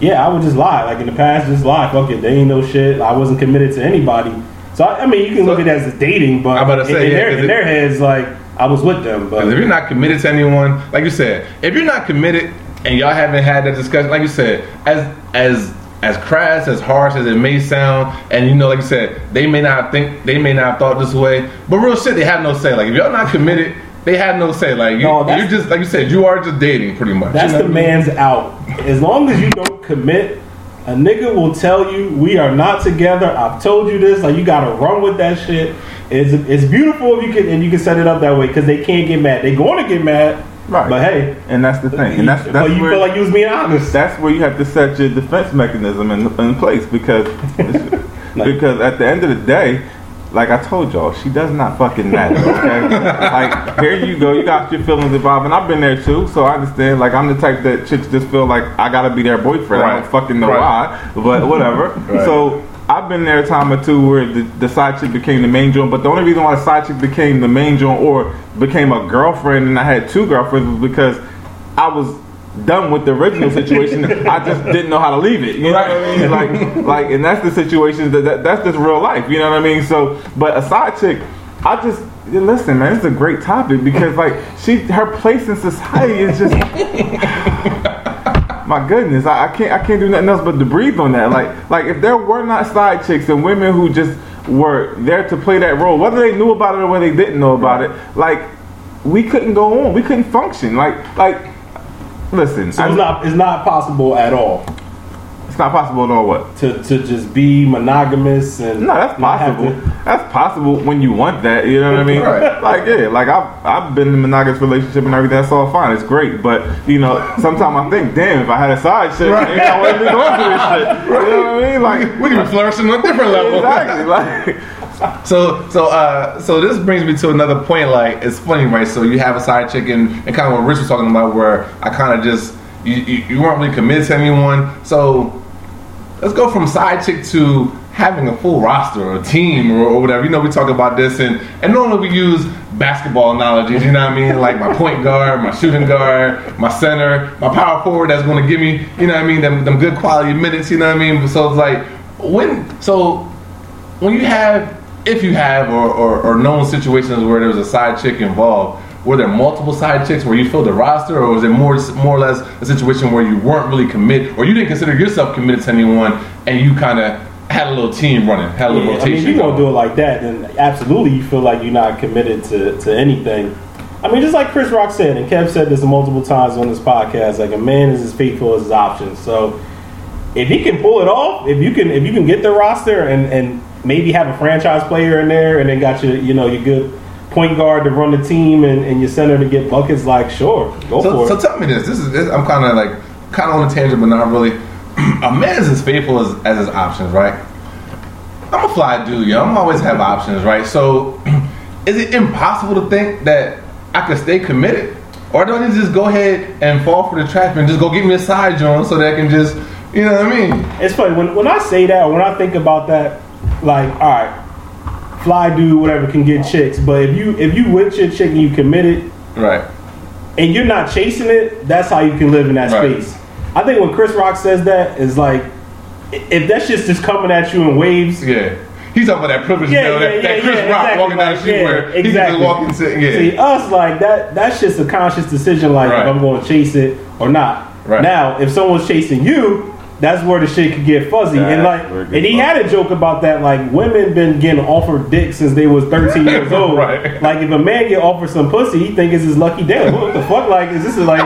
yeah, I would just lie. Like in the past, just lie. Fuck it, they ain't no shit. I wasn't committed to anybody. So I, I mean, you can look at it as dating, but I'm about to in, say, in yeah, their, in it- their heads, like I was with them. But if you're not committed to anyone, like you said, if you're not committed and y'all haven't had that discussion, like you said, as as as crass, as harsh as it may sound, and you know, like you said, they may not think, they may not have thought this way, but real shit, they have no say. Like if y'all not committed, they have no say. Like you, No, you're just like you said, you are just dating pretty much. That's You know the I mean? man's out. As long as you don't commit, a nigga will tell you we are not together. I've told you this. Like you gotta run with that shit. It's it's beautiful if you can and you can set it up that way because they can't get mad. They're going to get mad, Right. But hey, And that's the thing. And that's but that's you where feel like you was being honest. that's where you have to set your defense mechanism in, in place because (laughs) (laughs) because at the end of the day, like I told y'all, she does not fucking matter. Okay, (laughs) like here you go, you got your feelings involved, and I've been there too, so I understand. Like I'm the type that chicks just feel like I gotta be their boyfriend. I don't fucking know Right. why, but whatever. Right. So. I've been there a time or two where the, the side chick became the main joint, but the only reason why the side chick became the main joint or became a girlfriend and I had two girlfriends was because I was done with the original situation. (laughs) I just didn't know how to leave it. You know what I mean? Like, like, and that's the situation that, that that's just real life. You know what I mean? So, but a side chick, I just listen, man. It's a great topic because like she, her place in society is just. (laughs) My goodness, I, I can't I can't do nothing else but to breathe on that. Like like if there were not side chicks and women who just were there to play that role, whether they knew about it or whether they didn't know about it, like we couldn't go on. We couldn't function. Like like listen, So I- it's not it's not possible at all it's not possible at all. What? to, to just be monogamous and No, that's possible. That's possible when you want that. You know what I mean? Right. Like yeah, like I've I've been in a monogamous relationship and everything. That's all fine. It's great. But you know, sometimes I think, damn, if I had a side chick, maybe I wouldn't be going through this shit. You know what I mean? Like we can be flourishing on a different level. (laughs) exactly. Like So so uh so this brings me to another point. Like it's funny, right? So you have a side chick, and, and kind of what Rich was talking about, where I kind of just you, you you weren't really committed to anyone. So let's go from side chick to having a full roster or a team or, or whatever. You know, we talk about this, and and normally we use basketball analogies. You know what I mean? Like my point guard, my shooting guard, my center, my power forward that's going to give me, you know what I mean, them, them good quality minutes. You know what I mean? So it's like when so when you have, if you have, or, or, or known situations where there's a side chick involved, were there multiple side chicks where you filled the roster, or was it more more or less a situation where you weren't really committed, or you didn't consider yourself committed to anyone, and you kind of had a little team running, had a little Yeah, I rotation? mean, you gonna do it like that, then absolutely you feel like you're not committed to, to anything. I mean, just like Chris Rock said, and Kev said this multiple times on this podcast, like a man is as faithful as his options. So if he can pull it off, if you can if you can get the roster and, and maybe have a franchise player in there and then got your you know your good point guard to run the team and, and your center to get buckets, like sure, go So, for so it. So tell me this. This is this, I'm kind of like kind of on a tangent, but not really. (clears throat) a man is as faithful as, as his options, right? I'm a fly dude, yo. I'm always have options, right? So, (clears throat) is it impossible to think that I could stay committed, or do I need to just go ahead and fall for the trap and just go get me a side joint so that I can just, you know what I mean? It's funny when when I say that, when I think about that, like all right, fly dude, whatever can get chicks, but if you if you with your chick and you committed Right. and you're not chasing it, that's how you can live in that Right. space. I think when Chris Rock says that is like, if that shit's just coming at you in waves. Yeah. He's talking about that privilege, Yeah, you know, yeah, that, yeah, that Chris yeah, Rock exactly, walking down the street where exactly. just walk and sit. Yeah. See, us like that. That's just a conscious decision, like Right. if I'm going to chase it or not. Right. Now, if someone's chasing you, that's where the shit could get fuzzy. and like, where it gets and he had a joke about that. Like, women been getting offered dick since they was 13 years (laughs) old. Right. Like, if a man get offered some pussy, he think it's his lucky day. Like, what the fuck? Like, is this like?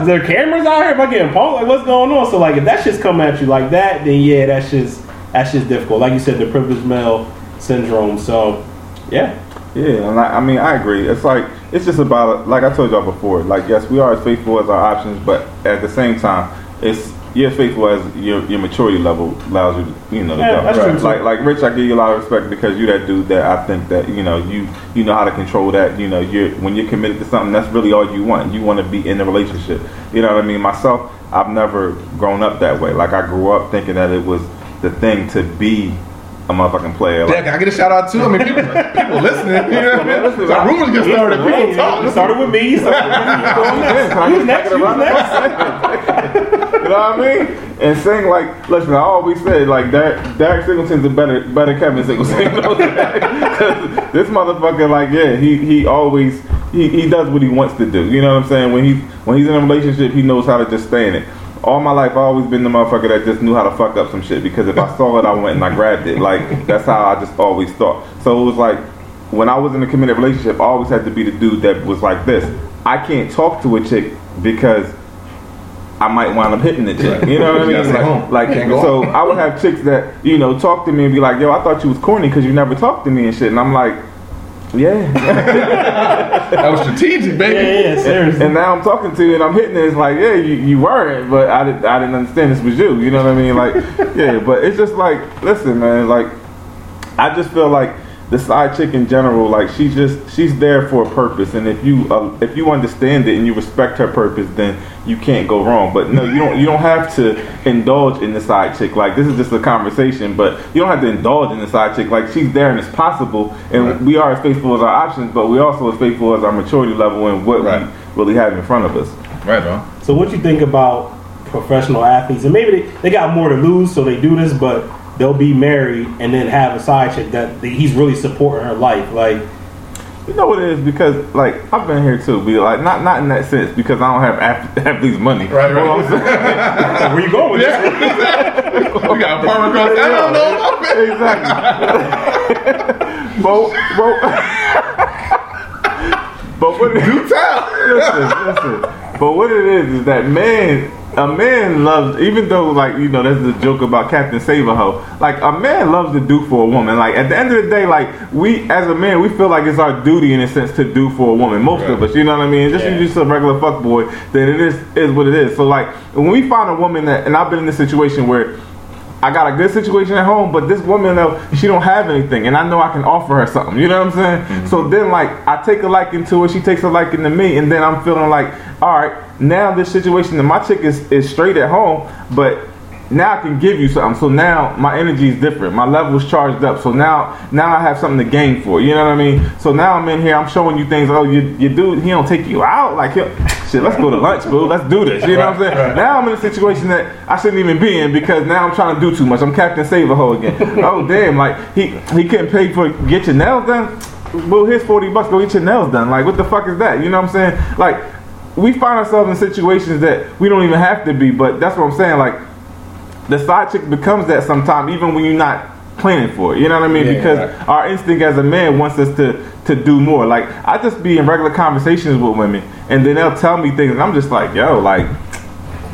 Is there cameras out here? Am I getting punked? Like, what's going on? So, like, if that shit's coming at you like that, then yeah, that's just that's just difficult. Like you said, the privileged male syndrome. So, yeah. Yeah, and I, I mean, I agree. It's like it's just about like I told y'all before. Like, yes, we are as faithful as our options, but at the same time, it's you're as faithful as your your maturity level allows you, to, you know, to Yeah, go. that's true. Like, like Rich, I give you a lot of respect because you're that dude that I think that you know you you know how to control that. You know, you're when you're committed to something, that's really all you want. You want to be in the relationship. You know what I mean? Myself, I've never grown up that way. Like, I grew up thinking that it was the thing to be a motherfucking player. Like, Yeah, can I get a shout out too? I mean, people, people listening. You know what I mean? So rumors get started. People Hey, talk. it started with me. so- (laughs) Who's next? Who's next? You know what I mean? And saying like, listen, I always said like Derek, Derek Singleton's a better better Kevin Singleton. (laughs) This motherfucker, like, yeah, he he always he, he does what he wants to do. You know what I'm saying? When he when he's in a relationship, he knows how to just stay in it. All my life, I've always been the motherfucker that just knew how to fuck up some shit because if I saw it, I went and I grabbed it. Like that's how I just always thought. So it was like when I was in a committed relationship, I always had to be the dude that was like this. I can't talk to a chick because I might wind up hitting the chick. You know what I mean? Like, like, so. I would have chicks that you know talk to me and be like, "Yo, I thought you was corny because you never talked to me and shit." And I'm like, "Yeah." (laughs) That was strategic, baby. yeah, seriously. and now I'm talking to you and I'm hitting it. It's like, yeah, you, you weren't, but I didn't I didn't understand this was you. You know what I mean? Like, (laughs) yeah, but it's just like, listen, man, like I just feel like the side chick in general, like she's just she's there for a purpose, and if you uh, if you understand it and you respect her purpose, then you can't go wrong. But no, you don't you don't have to indulge in the side chick. Like this is just a conversation, but you don't have to indulge in the side chick. Like she's there and it's possible, and Right. we are as faithful as our options, but we also as faithful as our maturity level and what Right. we really have in front of us. Right on. So what you think about professional athletes? And maybe they, they got more to lose, so they do this, but they'll be married and then have a side chick that that he's really supporting her life. Like, You know what it is because like I've been here too, be like not not in that sense because I don't have ath- (laughs) athletes money. Right, right. You know what I'm saying? (laughs) where you going with this? (laughs) We got a apartment across. I don't know. exactly. but, but, but what it, Do tell. listen, listen. But what it is is that man, a man loves. Even though like you know, there's the joke about Captain Save-a-Ho. Like a man loves to do for a woman. Like at the end of the day, like we as a man, we feel like it's our duty in a sense to do for a woman. Most of us, you know what I mean. Just Yeah. you're just a regular fuck boy, then it is is what it is. So like when we find a woman that, and I've been in this situation where. I got a good situation at home, but this woman though, she don't have anything, and I know I can offer her something. You know what I'm saying? Mm-hmm. So then, like, I take a liking to her, she takes a liking to me, and then I'm feeling like, all right, now this situation, and my chick is, is straight at home, but now I can give you something. So now my energy is different. My level is charged up. So now now I have something to gain for. You know what I mean? So now I'm in here. I'm showing you things. Oh, you, you dude, he don't take you out. Like, he'll- shit, let's go to lunch, boo. Let's do this. You know what I'm saying? Right, right. Now I'm in a situation that I shouldn't even be in because now I'm trying to do too much. I'm Captain Save-a-Ho again. (laughs) oh damn! Like he he couldn't pay for get your nails done. Well, here's forty bucks. Go get your nails done. Like what the fuck is that? You know what I'm saying? Like we find ourselves in situations that we don't even have to be. But that's what I'm saying. Like the side chick becomes that sometime, even when you're not planning for it. You know what I mean? Yeah, because right. our instinct as a man wants us to to do more. Like I just be in regular conversations with women, and then they'll tell me things, and I'm just like, yo, like.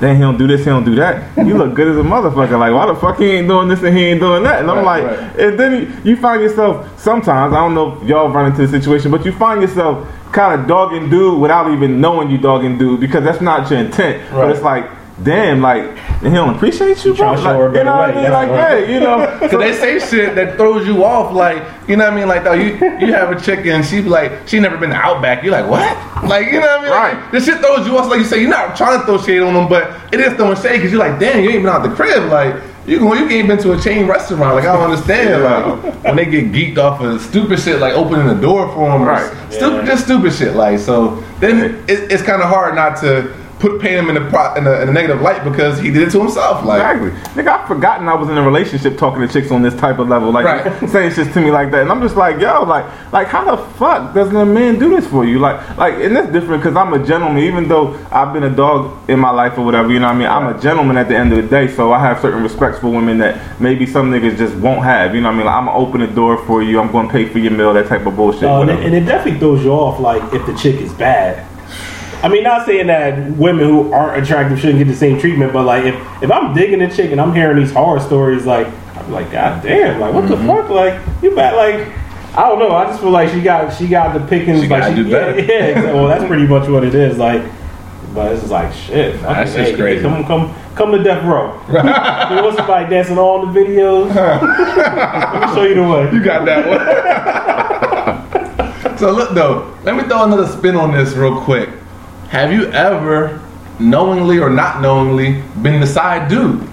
then he don't do this, he don't do that. You look good as a motherfucker. Like, why the fuck he ain't doing this and he ain't doing that? And I'm like, right. and then you- you find yourself sometimes. I don't know if y'all run into the situation, but you find yourself kind of dogging dude without even knowing you dogging dude because that's not your intent. But it's like. Damn, like he don't appreciate you, bro. trying to show Like, you know what I mean? Like, right. hey, you know, (laughs) Cause they say shit that throws you off, like you know what I mean. Like, oh, you you have a chicken, and she like, she never been to Outback. You're like, what? Like, you know what I mean? Like, Right. This shit throws you off. Like you say, you're not trying to throw shade on them, but it is throwing shade because you're like, damn, you ain't been out the crib. Like, you go, you ain't been to a chain restaurant. Like, I don't understand. Like, when they get geeked off of stupid shit, like opening the door for them, Right. Stupid, just stupid shit. Like, so then it, it's kind of hard not to put paint him in the, pro, in, the, in a negative light because he did it to himself. Like, Exactly. Nigga, I've forgotten I was in a relationship talking to chicks on this type of level, like Right. (laughs) saying shit to me like that, and I'm just like, yo, like, like how the fuck does a man do this for you? Like, like, and that's different because I'm a gentleman, even though I've been a dog in my life or whatever. You know what I mean? I'm a gentleman at the end of the day, so I have certain respects for women that maybe some niggas just won't have. You know what I mean? Like, I'm gonna open the door for you. I'm gonna pay for your meal, that type of bullshit. Uh, and, it, and it definitely throws you off, like if the chick is bad. I mean, not saying that women who aren't attractive shouldn't get the same treatment, but like if, if I'm digging a chick and I'm hearing these horror stories, like I'm like, God damn, like what Mm-hmm. the fuck, like you bad, like I don't know. I just feel like she got she got the pickings, She like gotta do yeah, better. yeah. Well, that's pretty much what it is, like. But it's just like shit. fucking That's just hey, crazy. Come, come, come to death row. (laughs) you want somebody dancing all the videos? (laughs) Let me show you the way. You got that one. (laughs) so look though, let me throw another spin on this real quick. Have you ever, knowingly or not knowingly, been the side dude?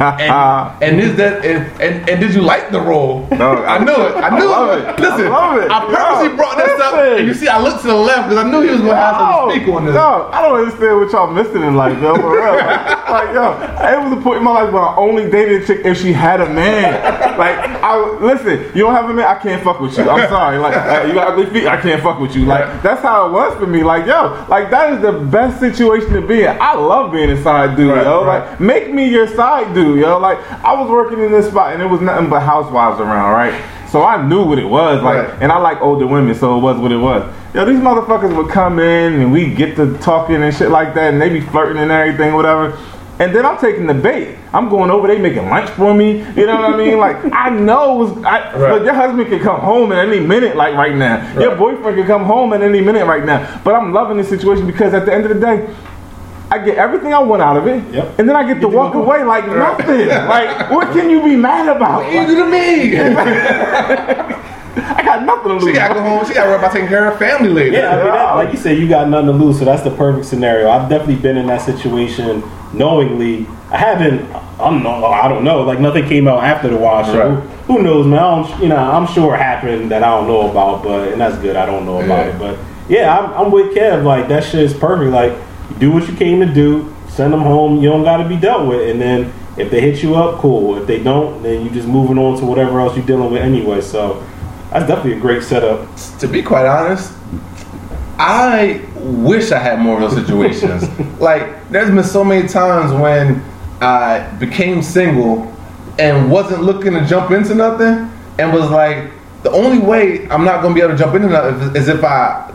And, (laughs) and is that and, and, and did you like the role? No, I knew it. I knew I it. it. Listen, I it. I purposely brought this up, and you see, I looked to the left because I knew he was gonna have something to speak on this. No, I don't understand what y'all missing in life, yo. For real, like, like, yo, it was a point in my life where I only dated a chick if she had a man. Like, I listen, you don't have a man, I can't fuck with you. I'm sorry, like, uh, you got ugly feet, I can't fuck with you. Like, that's how it was for me. Like, yo, like that is the best situation to be in. I love being a side dude, Right, yo. right. Like, make me your side dude, yo. Like, I was working in this spot and it was nothing but housewives around, right? So I knew what it was, like, Right. and I like older women, so it was what it was. Yo, these motherfuckers would come in and we get to talking and shit like that, and they be flirting and everything, whatever. And then I'm taking the bait. I'm going over, they making lunch for me. You know what I mean? Like, (laughs) I know, was, I, Right. look, your husband can come home at any minute, like right now. Your boyfriend can come home at any minute right now. But I'm loving this situation because at the end of the day, I get everything I want out of it, Yep. and then I get to to walk go home. away like nothing. like, what can you be mad about? What you do to me? (laughs) I got nothing to lose. she gotta go home. She gotta worry about taking care of her family later. Yeah, I mean, that, like you said, you got nothing to lose, so that's the perfect scenario. I've definitely been in that situation knowingly. I haven't. I'm no. I don't know. Like nothing came out after the wash. Right. who, who knows, man? I don't, you know, I'm sure it happened that I don't know about, but and that's good. I don't know about Yeah. it, but yeah, I'm, I'm with Kev. Like that shit is perfect. Like you do what you came to do. Send them home. You don't got to be dealt with, and then. If they hit you up, cool. If they don't, then you just moving on to whatever else you're dealing with anyway. So that's definitely a great setup. to be quite honest, I wish I had more of those situations. (laughs) like, there's been so many times when I became single and wasn't looking to jump into nothing, and was like, the only way I'm not gonna be able to jump into nothing is if I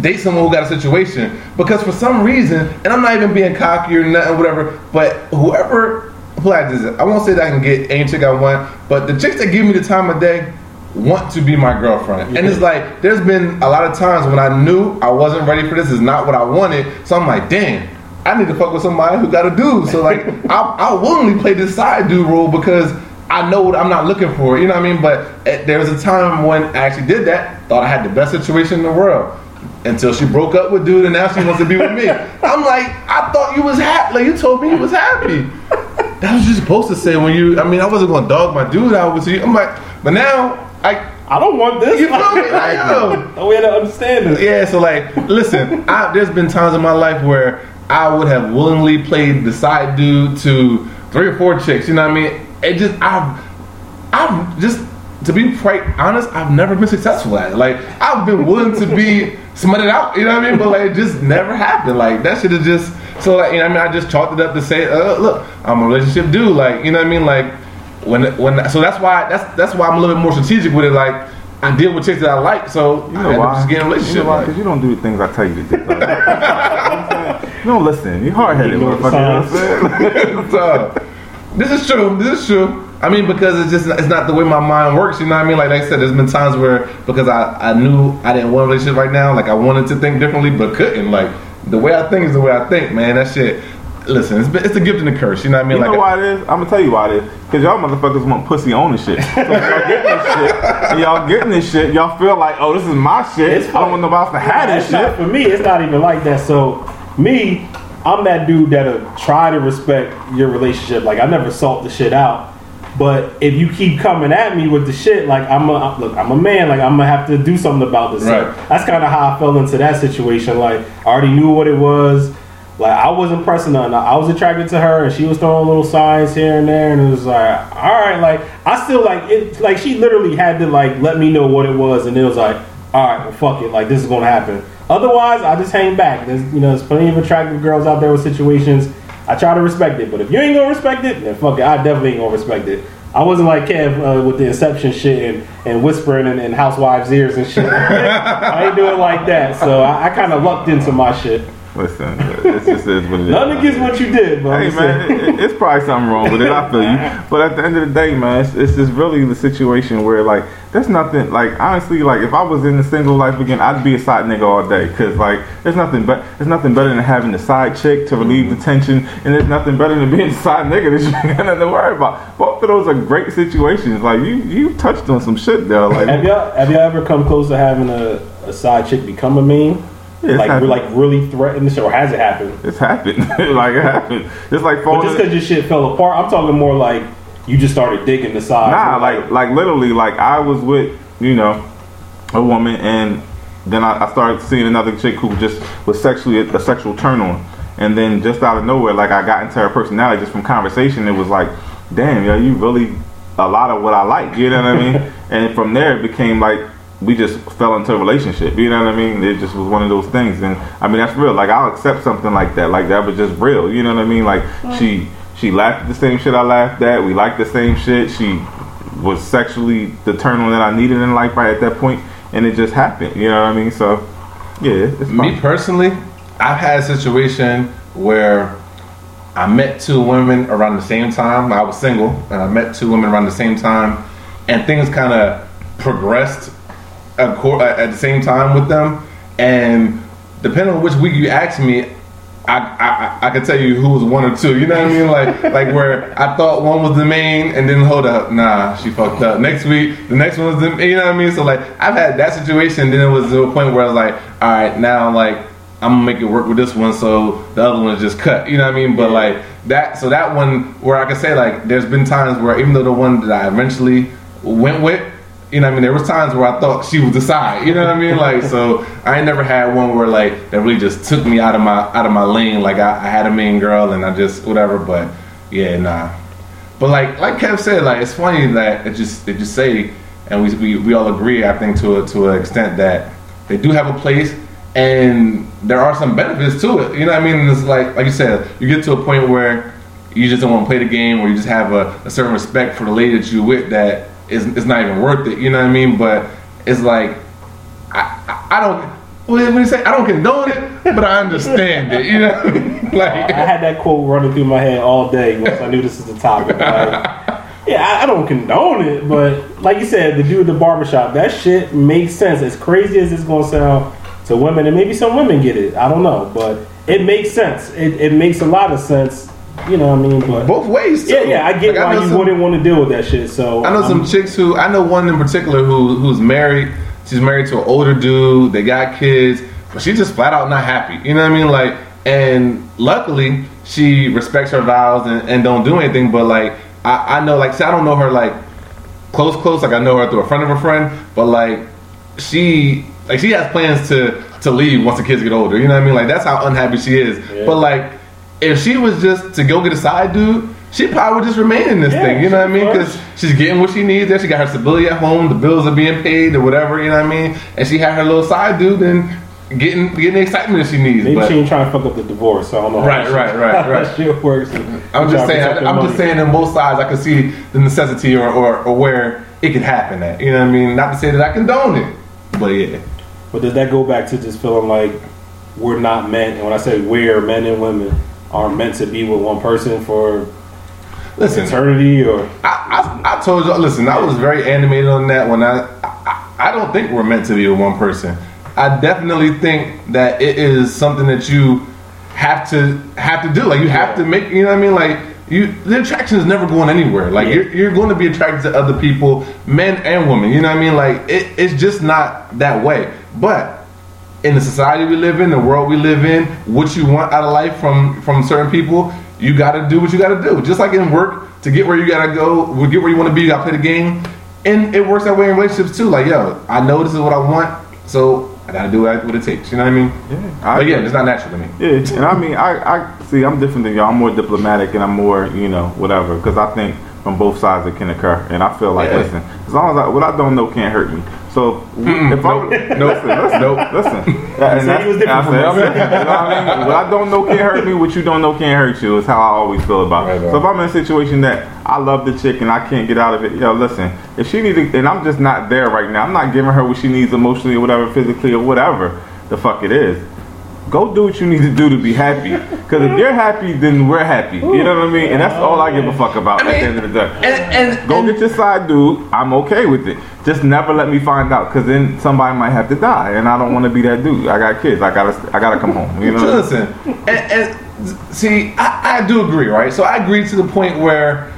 date someone who got a situation. Because for some reason, and I'm not even being cocky or nothing, whatever, but whoever who I this, I won't say that I can get any chick I want, but the chicks that give me the time of day want to be my girlfriend. And it's like there's been a lot of times when I knew I wasn't ready for this, is not what I wanted. So I'm like, damn, I need to fuck with somebody who got a dude. So like (laughs) I I willingly play this side dude role because I know what I'm not looking for. You know what I mean? But eh, there was a time when I actually did that, thought I had the best situation in the world. Until she broke up with dude and now she wants to be with me. I'm like, I thought you was happy. Like you told me you was happy. That was you supposed to say when you. I mean, I wasn't gonna dog my dude out with you. I'm like, but now I. I don't want this. You feel me? (laughs) Like, yo. No way to understand this. Yeah, so like, listen, I, there's been times in my life where I would have willingly played the side dude to three or four chicks. You know what I mean? It just I've I've just to be quite honest, I've never been successful at it. Like I've been willing to be smutted out. You know what I mean? But like, it just never happened. Like that should have just so like you know what I mean. I just chalked it up to say, uh, look, I'm a relationship dude. Like you know what I mean? Like when when so that's why that's that's why I'm a little bit more strategic with it. Like. I deal with chicks that I like, so You I know end why? up just getting a You know why? like- Because you don't do the things I tell you to do. (laughs) You don't listen. You hard headed, motherfucker. You know what I'm saying? (laughs) So, this is true. This is true. I mean, because it's just it's not the way my mind works. You know what I mean? Like, like I said, there's been times where because I I knew I didn't want a relationship right now. Like I wanted to think differently, but couldn't. Like the way I think is the way I think, man. That shit. Listen, it's, been- it's a gift and a curse. You know what I mean? You know like why it is? I'm gonna tell you why it is. Cause y'all motherfuckers want pussy on and shit. (laughs) So y'all getting this shit, and y'all getting this shit, y'all feel like, oh, this is my shit. It's I don't want nobody else to have Nah, this it's not- shit. for me, it's not even like that. So me, I'm that dude that'll try to respect your relationship. Like I never salt the shit out. But if you keep coming at me with the shit, like I'm a look, I'm a man. Like I'm gonna have to do something about this. So that's kind of how I fell into that situation. Like I already knew what it was. Like I wasn't pressing nothing. I was attracted to her, and she was throwing little signs here and there, and it was like, all right. Like I still like it. Like she literally had to like let me know what it was, and it was like, all right, well, fuck it. Like this is gonna happen. Otherwise, I just hang back. There's you know, there's plenty of attractive girls out there with situations. I try to respect it, but if you ain't gonna respect it, then fuck it. I definitely ain't gonna respect it. I wasn't like Kev uh, with the Inception shit and, and whispering in, housewives' ears and shit. (laughs) I ain't doing like that. So I, I kind of lucked into my shit. Listen, it just is what it is. Nothing against what you did, but Hey man, it, it's probably something wrong with it. I feel you, (laughs) but at the end of the day, man, it's, it's just really the situation where like there's nothing like honestly like if I was in the single life again, I'd be a side nigga all day because like there's nothing but there's nothing better than having a side chick to relieve the mm-hmm. tension, and there's nothing better than being a side nigga that you (laughs) ain't got nothing to worry about. Both of those are great situations. Like you you touched on some shit there. Like Have y'all have y'all ever come close to having a, a side chick become a main? Yeah, like happened. like really threatened, or has it happened? it's happened. (laughs) like it happened. It's like falling. But just because your shit fell apart, I'm talking more like you just started digging the side. Nah, like like literally, like I was with you know a woman, and then I, I started seeing another chick who just was sexually a, sexual turn on, and then just out of nowhere, like I got into her personality just from conversation. It was like, damn, yo, you really a lot of what I like. You know what I mean? (laughs) and from there, it became like. We just fell into a relationship, you know what I mean? It just was one of those things, and I mean that's real. Like I'll accept something like that, like that was just real, you know what I mean? Like mm. she she laughed at the same shit I laughed at. We liked the same shit. She was sexually the turn on that I needed in life right at that point, and it just happened. You know what I mean? So, yeah, it's Me personally, I've had a situation where I met two women around the same time. I was single, and I met two women around the same time, and things kind of progressed at the same time with them. And depending on which week you ask me, I, I I could tell you who was one or two. You know what I mean? Like (laughs) like where I thought one was the main, and then hold up, nah, she fucked up. Next week, the next one was the you know what I mean? So like I've had that situation. Then it was to a point where I was like, all right, now like I'm gonna make it work with this one, so the other one is just cut. You know what I mean? But like that, so that one where I could say like, there's been times where even though the one that I eventually went with, you know what I mean, there was times where I thought she was the side. You know what I mean? (laughs) Like so, I ain't never had one where like that really just took me out of my out of my lane. Like I, I had a mean girl and I just whatever. But yeah, nah. But like like Kev said, like it's funny that it just they just say, and we, we, we all agree, I think to a, to an extent that they do have a place, and there are some benefits to it. You know what I mean? It's like like you said, you get to a point where you just don't want to play the game, or you just have a, a certain respect for the lady that you with that is it's not even worth it. You know what I mean? But it's like I I, I don't. What do you say? I don't condone it, but I understand it. You know, I mean? (laughs) like I had that quote running through my head all day once I knew this is the topic. (laughs) Like, yeah, I, I don't condone it, but like you said, the dude at the barbershop, that shit makes sense. As crazy as it's gonna sound to women, and maybe some women get it. I don't know, but it makes sense. It, it makes a lot of sense. You know what I mean? But both ways. Too. yeah, yeah, I get Like, why know you some- wouldn't want to deal with that shit. So I know some chicks who I know one in particular who who's married. She's married to an older dude. They got kids, but she's just flat out not happy. You know what I mean? Like, and luckily she respects her vows and, and don't do anything. But like, I, I know, like, see, I don't know her like close, close. Like, I know her through a friend of a friend, but like, she like she has plans to to leave once the kids get older. You know what I mean? Like, that's how unhappy she is. Yeah. But like, if she was just to go get a side dude. She probably would just remain in this Yeah, thing, you know what I mean? Because she's getting what she needs there. She got her stability at home. The bills are being paid or whatever. You know what I mean? And she had her little side dude and getting getting the excitement that she needs. Maybe but she ain't trying to fuck up the divorce. So I don't know. Right, that right, right, (laughs) right. that shit works. I'm just saying. Trying to protect I'm her just saying. On both sides, I can see the necessity or, or, or where it could happen at. You know what I mean? Not to say that I condone it, but yeah. But does that go back to just feeling like we're not meant, and when I say we're men and women are meant to be with one person for Listen, eternity, or I, I, I told you. Listen, I was very animated on that. When I, I, I don't think we're meant to be with one person. I definitely think that it is something that you have to have to do. Like you have to make. You know what I mean? Like you, the attraction is never going anywhere. Like Yeah. you're, you're going to be attracted to other people, men and women. You know what I mean? Like it, it's just not that way. But in the society we live in, the world we live in, what you want out of life from from certain people, you got to do what you got to do. Just like in work, to get where you got to go, get where you want to be, you got to play the game. And it works that way in relationships too. Like, yo, I know this is what I want, so I got to do what it takes. You know what I mean? Yeah, I But yeah, it's not natural to me. Yeah, and I mean, I, I see. I'm different than y'all. I'm more diplomatic, and I'm more, you know, whatever. Because I think from both sides it can occur, and I feel like, Yeah. listen, as long as I, what I don't know can't hurt me. So if I nope, listen, nope, listen, nope. (laughs) listen, and said he was different I from said, us. I'm you know what I mean? What I don't know can't hurt me. What you don't know can't hurt you. Is how I always feel about Right, it. right. So if I'm in a situation that I love the chick and I can't get out of it, yo, listen, if she needs, and I'm just not there right now. I'm not giving her what she needs emotionally or whatever, physically or whatever the fuck it is. Go do what you need to do to be happy. Because if you're happy, then we're happy. You know what I mean? And that's all I give a fuck about at the end of the day. And, and, Go and- get your side dude. I'm okay with it. Just never let me find out, because then somebody might have to die, and I don't want to be that dude. I got kids. I gotta, I gotta come home. You know. So listen, and, and see, I, I do agree, right? So I agree to the point where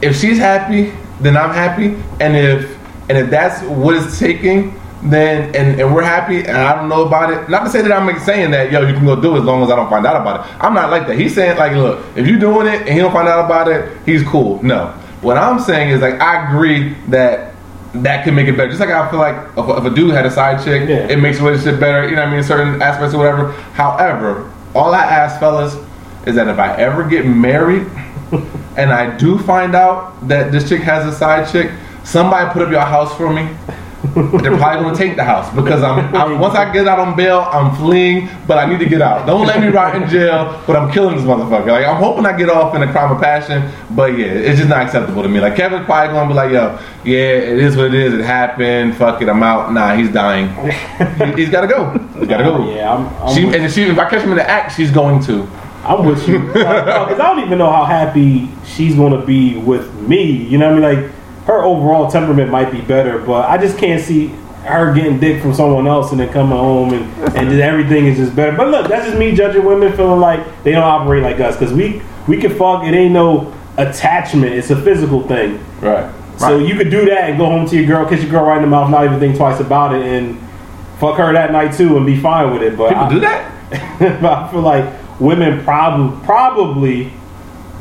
if she's happy, then I'm happy, and if and if that's what it's taking, then and, and we're happy, and I don't know about it. Not to say that I'm saying that yo, you can go do it as long as I don't find out about it. I'm not like that. He's saying like, look, if you're doing it and he don't find out about it, he's cool. No, what I'm saying is like I agree that. That can make it better. Just like I feel like if, if a dude had a side chick, Yeah. it makes the relationship better. You know what I mean? Certain aspects or whatever. However, all I ask fellas is that if I ever get married (laughs) and I do find out that this chick has a side chick, somebody put up your house for me. They're probably gonna take the house because I'm, I'm once I get out on bail, I'm fleeing, but I need to get out. Don't let me rot in jail, but I'm killing this motherfucker. Like I'm hoping I get off in a crime of passion, but yeah, it's just not acceptable to me. Like Kevin's probably gonna be like, yo, yeah, it is what it is. It happened. Fuck it, I'm out. Nah, he's dying. he, has gotta go. He's gotta go. (laughs) yeah, I'm, I'm, She, and if, she, if I catch him in the act, she's going to. I'm with you (laughs) because I don't even know how happy she's going to be with me. You know what I mean? Like her overall temperament might be better, but I just can't see her getting dick from someone else and then coming home and and just everything is just better. But look, that's just me judging women feeling like they don't operate like us because we we can fuck. It ain't no attachment. It's a physical thing. Right. So you could do that and go home to your girl, kiss your girl right in the mouth, not even think twice about it, and fuck her that night too, and be fine with it. But People I, do that? (laughs) but I feel like women probably probably,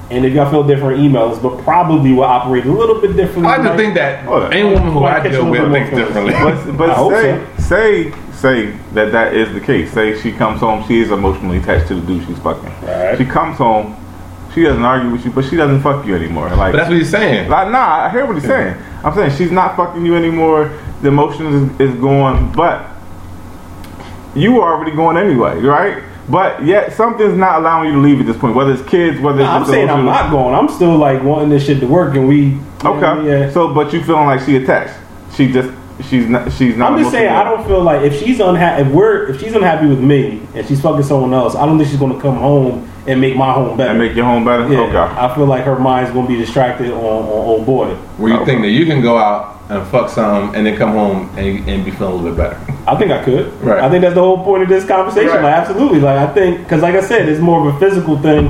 and if y'all feel different, emails, but probably will operate a little bit differently. I just think that Hold any woman who Might I deal with bit thinks differently. But, (laughs) but I hope say, say, say that that is the case. Say she comes home, she is emotionally attached to the dude she's fucking. Right. She comes home, she doesn't argue with you, but she doesn't fuck you anymore. Like, But that's what he's saying. like nah, I hear what he's saying. I'm saying she's not fucking you anymore. The emotion is, is gone, but you are already going anyway, right? But yet something's not allowing you to leave at this point. Whether it's kids, whether it's Nah, I'm saying I'm not going. I'm still like wanting this shit to work, and we. Okay. Yeah. So, but you feeling like she attached? She just she's not she's not. I'm just saying I don't feel like if she's unhappy, if we're if she's unhappy with me and she's fucking someone else, I don't think she's gonna come home and make my home better. and make your home better. yeah, Okay. I feel like her mind's gonna be distracted on, on old boy. Where you think that you can go out and fuck some and then come home and, and be feeling a little bit better. I think I could. Right. I think that's the whole point of this conversation. Right. Like, absolutely. Like, I think, because like I said, it's more of a physical thing.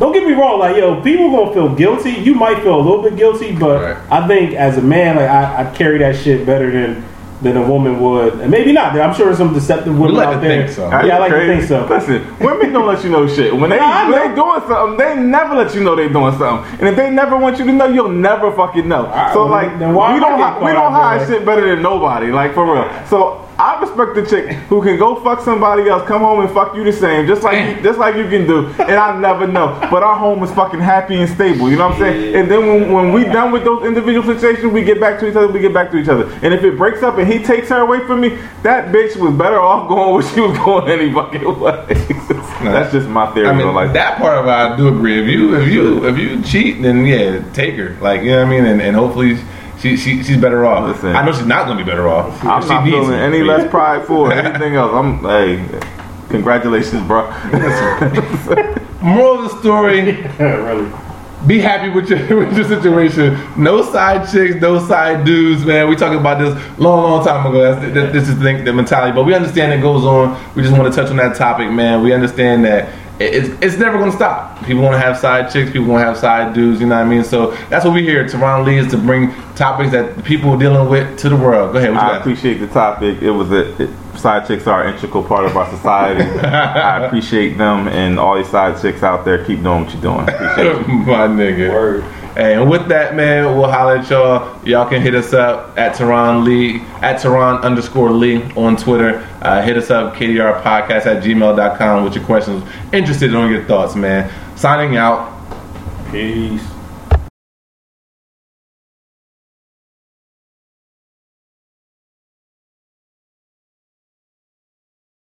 Don't get me wrong. Like, yo, people gonna feel guilty. You might feel a little bit guilty, but Right. I think as a man, like, I, I carry that shit better than than a woman would, and maybe not. I'm sure there's some deceptive women like out there. think so. Yeah, I like to think so. Listen, women don't let you know shit. When they nah, when they doing something, they never let you know they doing something. And if they never want you to know, you'll never fucking know. right, so well, like, then why we don't getting we don't hide shit better than nobody. Like for real. So. I respect the chick who can go fuck somebody else, come home and fuck you the same, just like you, just like you can do, and I never know. But our home is fucking happy and stable. You know what I'm saying? And then when, when we done with those individual situations, we get back to each other. We get back to each other. And if it breaks up and he takes her away from me, that bitch was better off going where she was going any fucking way. (laughs) That's just my theory. I mean, like that part of it, I do agree. If you if you if you cheat, then yeah, take her. Like you know what I mean, and, and hopefully she, she she's better off. Listen. I know she's not gonna be better off. I'm She not needs feeling me. any less (laughs) prideful or anything else. I'm hey, Congratulations, bro. (laughs) Moral of the story: (laughs) really. Be happy with your with your situation. No side chicks, no side dudes, man. We talked about this long, long time ago. That's, that, this is the, the mentality, but we understand it goes on. We just want to touch on that topic, man. We understand that it- it's, it's never going to stop. People want to have side chicks. People want to have side dudes. You know what I mean? So that's what we here at Teron Lee is to bring topics that people are dealing with to the world. Go ahead. What you I got? appreciate the topic. It was a it, side chicks are an integral part of our society. (laughs) I appreciate them and all these side chicks out there. Keep doing what you're doing. Appreciate (laughs) you. My nigga. Word. And with that, man, we'll holler at y'all. Y'all can hit us up at Tehran Lee, at Tehran underscore Lee on Twitter. Uh, hit us up, KDR Podcast at gmail.com with your questions. Interested on your thoughts, man. Signing out. Peace.